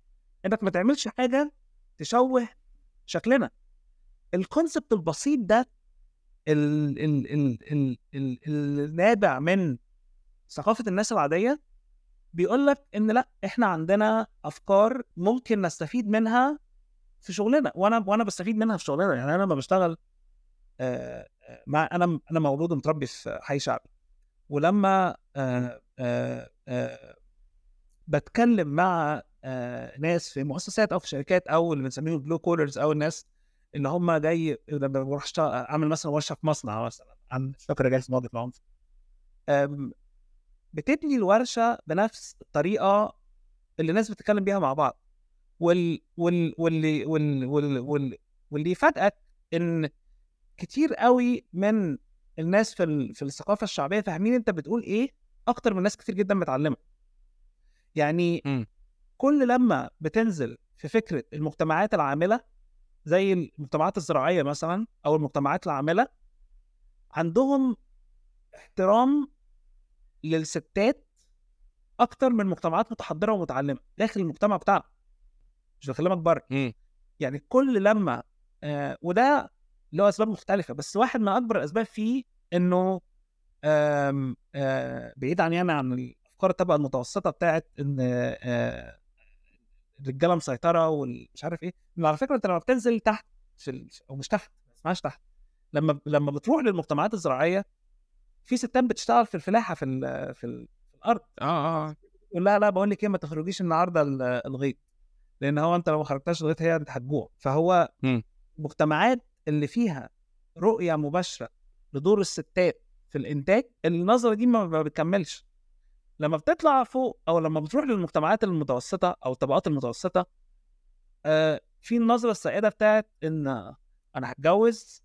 إنك ما تعملش حاجة تشوه شكلنا. الكونسبت البسيط ده ال ال ال ال ال النابع من ثقافة الناس العادية بيقول لك إن لأ إحنا عندنا أفكار ممكن نستفيد منها في شغلنا وأنا وأنا بستفيد منها في شغلنا يعني أنا لما بشتغل آه، آه، مع أنا أنا مولود ومتربي في حي شعبي ولما آه، بتكلم مع ناس في مؤسسات أو في شركات أو اللي بنسميهم بلو كولرز أو الناس اللي هم جاي لما بروح أعمل مثلا ورشه في مصنع مثلا. عن فاكر جاي مواقف العنف آم، بتبني الورشة بنفس الطريقة اللي الناس بتتكلم بيها مع بعض. وال وال واللي وال وال وال واللي يفاجئك إن كتير قوي من الناس في ال... في الثقافة الشعبية فاهمين أنت بتقول إيه أكتر من ناس كتير جدا متعلمة. يعني مم. كل لما بتنزل في فكرة المجتمعات العاملة زي المجتمعات الزراعية مثلا أو المجتمعات العاملة عندهم احترام للستات أكتر من مجتمعات متحضرة ومتعلمة داخل المجتمع بتاعنا مش بكلمك بره. يعني كل لما آه وده له أسباب مختلفة بس واحد من أكبر الأسباب فيه إنه آم آه بعيد عن يعني عن الأفكار الطبقه المتوسطة بتاعت إن آه الرجاله مسيطره والمش عارف إيه على فكره انت لما بتنزل تحت في ال... أو مش تحت ما اسمهاش تحت لما لما بتروح للمجتمعات الزراعيه في ستات بتشتغل في الفلاحه في ال... في, ال... في الأرض. آه آه يقول لها لا بقول لك إيه ما تخرجيش النهارده ال- الغيط لأن هو أنت لو ما خرجتش الغيط هي انت هتجوع. فهو مم. المجتمعات اللي فيها رؤية مباشرة لدور الستات في الإنتاج النظرة دي ما بتكملش. لما بتطلع فوق أو لما بتروح للمجتمعات المتوسطة أو الطبقات المتوسطة آه في النظرة السائدة بتاعت إن أنا هتجوز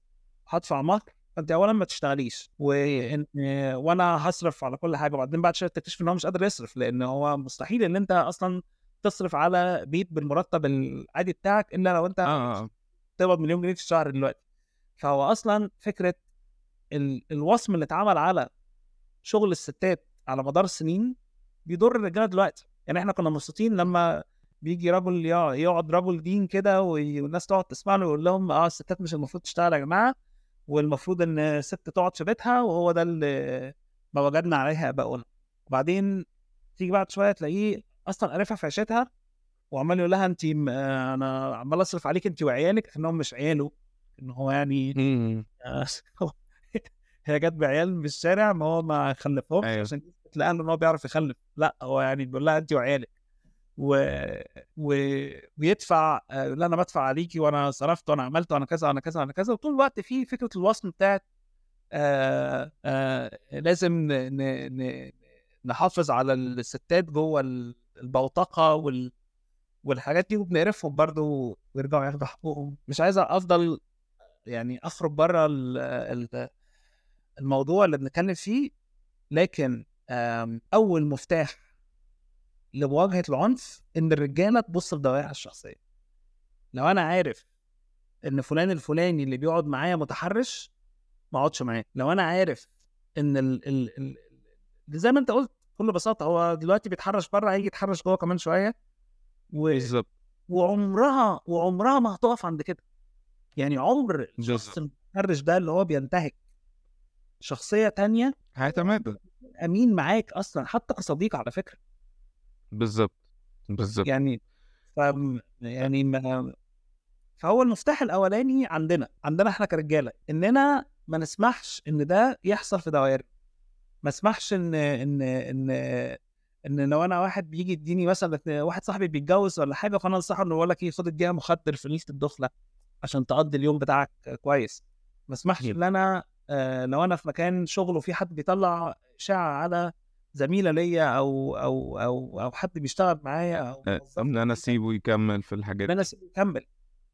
هدفع مهر فأنت اولا ما تشتغليش وإن وأنا هصرف على كل حاجة وبعدين بعد شوية تكتشف إن هو مش قادر يصرف لأن هو مستحيل إن أنت أصلا تصرف على بيت بالمرتب العادي بتاعك إلا لو أنت آه آه. تقبض مليون جنيه في الشهر دلوقتي. فهو أصلا فكرة ال... الوصم اللي اتعمل على شغل الستات على مدار السنين بيضر الرجالة دلوقتي يعني إحنا كنا مبسوطين لما بيجي رجل يقع- يقعد رجل دين كده والناس تقعد تسمع له ويقول لهم آه الستات مش المفروض تشتغل يا جماعة والمفروض إن الست تقعد في بيتها وهو ده اللي ما وجدنا عليها اباؤنا وبعدين تيجي بعد شوية تلاقيه أصلا قرفها في عيشتها وعمال يقول لها انت أنا عمال أصرف عليك انت وعيالك انهم مش عياله إن هو يعني مم. آه، (laughs) هي جت بعيال من الشارع ما هو ما خلفهمش أيوة. عشان تلاقي إن هو بيعرف يخلف. لا هو يعني بيقول لها انت وعيالك. و... و... ويدفع آه، لها أنا بدفع عليكي وأنا صرفت وأنا عملت وأنا كذا وأنا كذا وأنا كذا. وطول الوقت في فكرة الوصم بتاعت آه آه لازم ن... ن... ن... نحافظ على الستات جوه ال- البوتقة وال... والحاجات دي وبنقرفهم برضو ويرجعوا ياخدوا حقوقهم. مش عايز أفضل يعني أخرج بره ال... ال... الموضوع اللي بنتكلم فيه لكن أول مفتاح لمواجهة العنف إن الرجالة تبص لدوائرها الشخصية. لو أنا عارف إن فلان الفلاني اللي بيقعد معايا متحرش ما أقعدش معاه. لو أنا عارف إن ال... ال... ال... زي ما أنت قلت بكل بساطة هو دلوقتي بيتحرش بره هيجي يتحرش جوه كمان شوية. و... بالظبط. وعمرها وعمرها ما هتقف عند كده. يعني عمر الشخص. المتحرش ده اللي هو بينتهك شخصية تانية هيتمادى أمين معاك أصلا حتى كصديق على فكرة. بالظبط بالظبط يعني ف يعني ما فهو المفتاح الأولاني عندنا عندنا إحنا كرجالة إننا ما نسمحش إن ده يحصل في دوائرنا ما اسمحش إن إن إن إن لو أنا واحد بيجي يديني مثلا واحد صاحبي بيتجوز ولا حاجة فانا أنصحه إنه بقول لك إيه خد اديها مخدر في ليلة الدخلة عشان تقضي اليوم بتاعك كويس. ما اسمحش. إن أنا آه، لو أنا في مكان شغل وفي حد بيطلع إشاعة على زميلة ليا أو أو أو أو حد بيشتغل معايا أو آه، ان أنا أسيبه يكمل في الحاجات إن أنا. أسيبه يكمل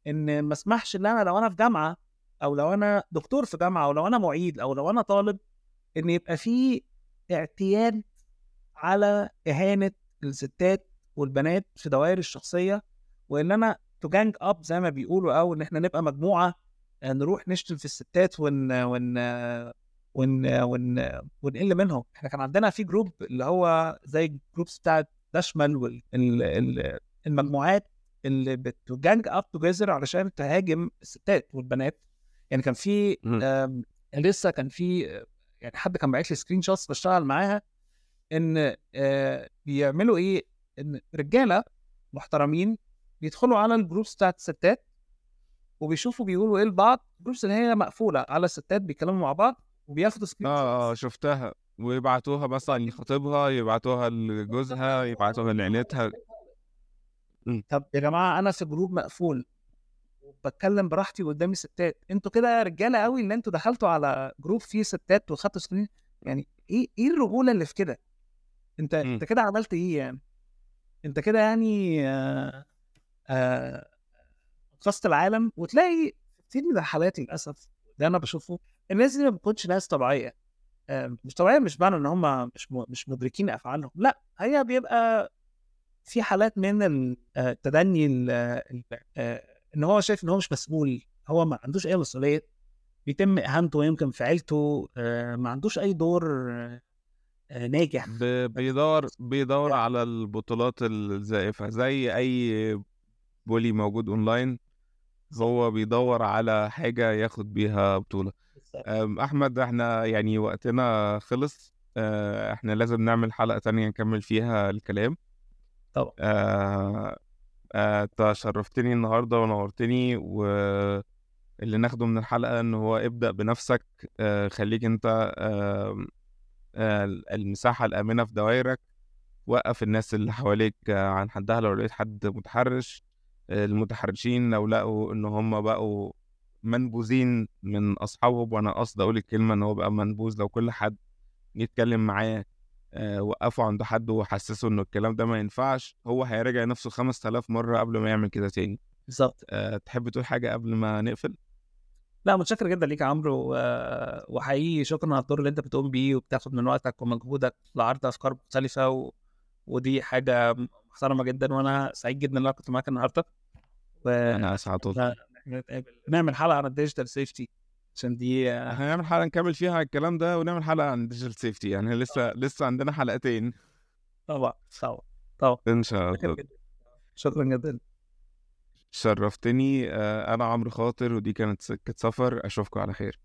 إن ما أسمحش إن أنا لو أنا في جامعة أو لو أنا دكتور في جامعة أو لو أنا معيد أو لو أنا طالب إن يبقى في اعتياد على إهانة الستات والبنات في دوائر الشخصية وإن أنا to gang up زي ما بيقولوا أو إن إحنا نبقى مجموعة آه، نروح نشتم في الستات ون ون ون ون ونقل منهم. إحنا كان عندنا في group اللي هو زي ال groups بتاعت دشمل والمجموعات اللي بت gang up together علشان تهاجم الستات والبنات. يعني كان في لسه كان في يعني حد كان باعت لي screenshots بشتغل معاها إن آه، بيعملوا إيه؟ إن رجالة محترمين بيدخلوا على ال groups بتاعت الستات وبيشوفوا بيقولوا إيه لبعض ال groups اللي هي مقفولة على الستات بيتكلموا مع بعض وبياخدوا screen آه آه شفتها. ويبعتوها مثلا لخطيبها يبعتوها لجوزها يبعتوها لعيلتها. طب يا جماعة أنا في جروب مقفول وبتكلم براحتي قدامي ستات أنتوا كده رجالة قوي إن أنتوا دخلتوا على جروب فيه ستات وخدتوا screen يعني إيه إيه الرجولة اللي في كده؟ أنت مم. أنت كده عملت إيه يعني؟ أنت كده يعني آه آه قصت العالم وتلاقي كتير من الحالات للأسف اللي أنا بشوفه. الناس دي ما بتكونش ناس طبيعية. مش طبيعية مش معنى إن هم مش مش مدركين أفعالهم. لا هي بيبقى في حالات من آه، التدني ال- ال- آه، إن هو شايف إن هو مش مسؤول هو ما عندوش أي مسؤولية بيتم إهانته يمكن في عيلته آه، ما عندوش أي دور ناجح. بيدور بيدور على البطولات الزائفة زي أي بولي موجود أونلاين. هو بيدور على حاجة ياخد بيها بطولة. أم، أحمد إحنا يعني وقتنا خلص. أه، إحنا لازم نعمل حلقة تانية نكمل فيها الكلام. طبعا. أه، أه، أنت شرفتني النهاردة ونورتني واللي ناخده من الحلقة إن هو ابدأ بنفسك. أه، خليك أنت أه، أه، المساحة الآمنة في دوائرك. وقف الناس اللي حواليك آه، عن حدها لو لقيت حد متحرش. آه، المتحرشين لو لقوا إن هم بقوا منبوذين من اصحابهم وأنا قصدي أقول الكلمة إن هو بقى منبوذ لو كل حد يتكلم معاه آه، وقفوا عند حد وحسسوا إنه الكلام ده ما ينفعش هو هيراجع نفسه 5000 مرة قبل ما يعمل كده تاني. بالظبط. أه تحب تقول حاجة قبل ما نقفل؟ لا متشكر جدا ليك يا عمرو وحقيقي شكرا على الدور اللي أنت بتقوم بيه وبتاخد من وقتك ومجهودك لعرض أفكار مختلفة و... ودي حاجة محترمة جدا وأنا سعيد جدا إن أنا كنت معاك النهارده. أنا اسعد والله. نعمل حلقة عن ال digital safety عشان دي آه، إحنا هنعمل حلقة نكمل فيها الكلام ده ونعمل حلقة عن ال digital safety يعني لسه لسه عندنا حلقتين. طبعا طبعا طبعا. إن شاء الله. شكرا جدا. شرفتني. آه، أنا عمرو خاطر ودي كانت سكه سفر. أشوفكم على خير.